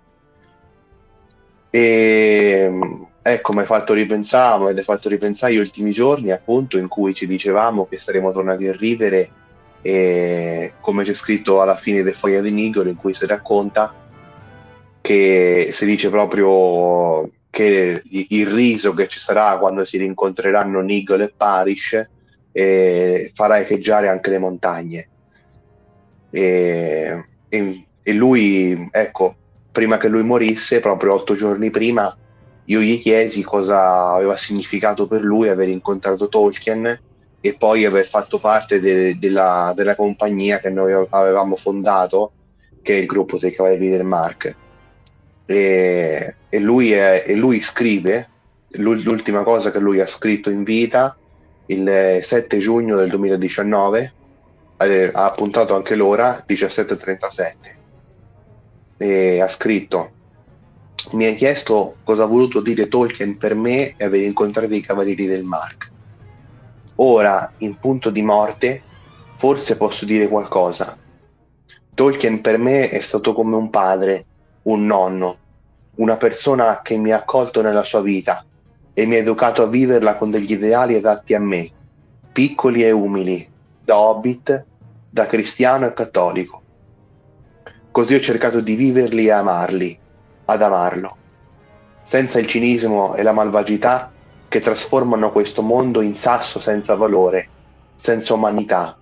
E ecco, mi hai fatto ripensare, mi hai fatto ripensare gli ultimi giorni appunto in cui ci dicevamo che saremmo tornati a ridere e come c'è scritto alla fine del Foglia di Nigolo in cui si racconta che si dice proprio che il riso che ci sarà quando si rincontreranno Nigel e Parish eh, farà echeggiare anche le montagne. E, e, e, lui, ecco, prima che lui morisse, proprio otto giorni prima, io gli chiesi cosa aveva significato per lui aver incontrato Tolkien e poi aver fatto parte de, della, della compagnia che noi avevamo fondato, che è il gruppo dei Cavalieri del Mark. E, e, lui, è, e lui scrive l'ultima cosa che lui ha scritto in vita il 7 giugno del 2019 eh, ha appuntato anche l'ora 17.37 e ha scritto mi hai chiesto cosa ha voluto dire Tolkien per me e aver incontrato i cavalieri del Mark. Ora in punto di morte forse posso dire qualcosa. Tolkien per me è stato come un padre un nonno, una persona che mi ha accolto nella sua vita e mi ha educato a viverla con degli ideali adatti a me, piccoli e umili, da hobbit, da cristiano e cattolico. Così ho cercato di viverli e amarli, ad amarlo, senza il cinismo e la malvagità che trasformano questo mondo in sasso senza valore, senza umanità.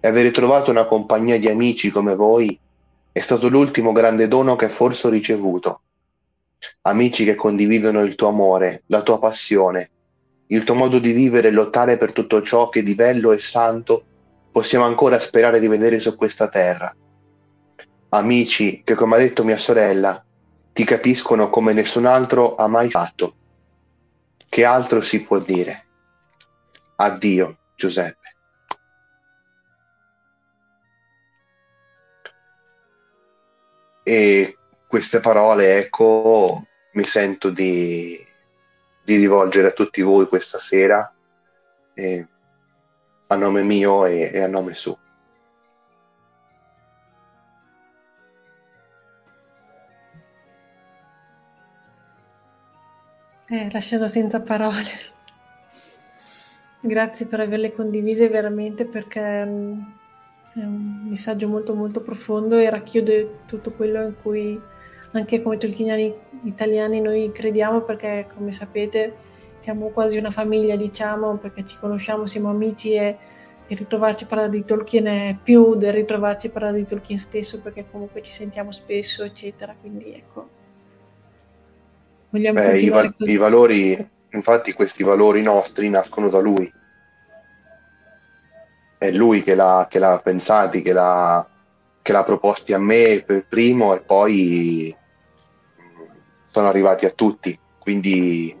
E avere trovato una compagnia di amici come voi è stato l'ultimo grande dono che forse ho ricevuto. Amici che condividono il tuo amore, la tua passione, il tuo modo di vivere e lottare per tutto ciò che di bello e santo possiamo ancora sperare di vedere su questa terra. Amici che, come ha detto mia sorella, ti capiscono come nessun altro ha mai fatto. Che altro si può dire? Addio, Giuseppe. E queste parole, ecco, mi sento di, di rivolgere a tutti voi questa sera, eh, a nome mio e, e a nome suo. Eh, lasciano senza parole. Grazie per averle condivise veramente perché mm, è un messaggio molto molto profondo e racchiude tutto quello in cui anche come tolkieniani italiani noi crediamo perché come sapete siamo quasi una famiglia diciamo perché ci conosciamo, siamo amici e, e ritrovarci a parlare di Tolkien è più del ritrovarci a parlare di Tolkien stesso perché comunque ci sentiamo spesso eccetera quindi ecco vogliamo Beh, i, val- i valori infatti questi valori nostri nascono da lui è lui che l'ha, che l'ha pensati, che l'ha, che l'ha proposti a me per primo e poi sono arrivati a tutti. Quindi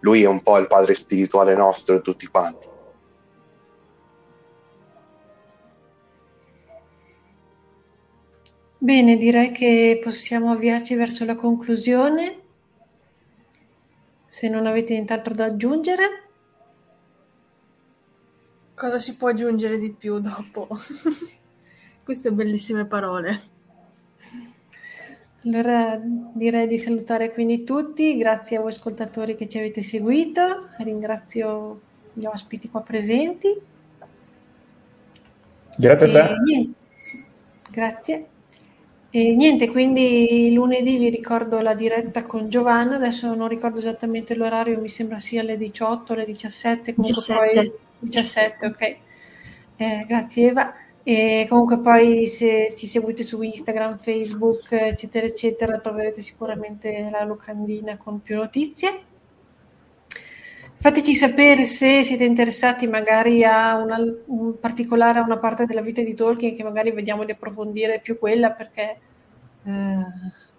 lui è un po' il padre spirituale nostro di tutti quanti. Bene, direi che possiamo avviarci verso la conclusione. Se non avete nient'altro da aggiungere. Cosa si può aggiungere di più dopo [LAUGHS] queste bellissime parole? Allora direi di salutare quindi tutti, grazie a voi ascoltatori che ci avete seguito, ringrazio gli ospiti qua presenti Grazie a te. E niente. Grazie. E niente, quindi lunedì vi ricordo la diretta con Giovanna, adesso non ricordo esattamente l'orario, mi sembra sia alle 18, alle 17, comunque 17. poi 17, ok. Eh, grazie Eva. E comunque poi se ci seguite su Instagram, Facebook, eccetera, eccetera, troverete sicuramente la locandina con più notizie. Fateci sapere se siete interessati magari a una, un particolare, a una parte della vita di Tolkien che magari vediamo di approfondire più quella perché eh,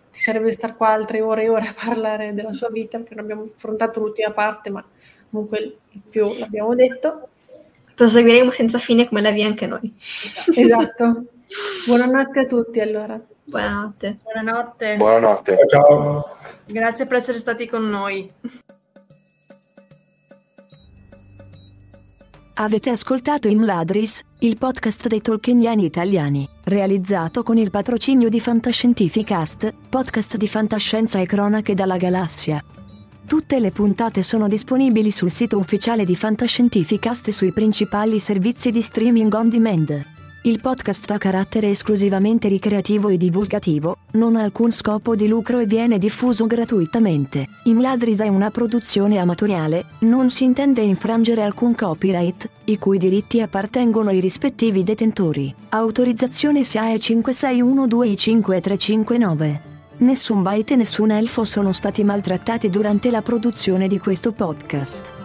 ci sarebbe star qua altre ore e ore a parlare della sua vita perché non abbiamo affrontato l'ultima parte ma comunque il più l'abbiamo detto. Proseguiremo senza fine come la via anche noi. Esatto. Buonanotte a tutti allora. Buonanotte. Buonanotte. Buonanotte. Ciao. Grazie per essere stati con noi. Avete ascoltato il Mladris, il podcast dei tolkieniani italiani, realizzato con il patrocinio di Fantascientificast, podcast di fantascienza e cronache dalla galassia. Tutte le puntate sono disponibili sul sito ufficiale di Fantascientificast e sui principali servizi di streaming on demand. Il podcast ha carattere esclusivamente ricreativo e divulgativo, non ha alcun scopo di lucro e viene diffuso gratuitamente. Imladris è una produzione amatoriale, non si intende infrangere alcun copyright, i cui diritti appartengono ai rispettivi detentori. Autorizzazione SIAE 5612I5359. Nessun byte e nessun elfo sono stati maltrattati durante la produzione di questo podcast.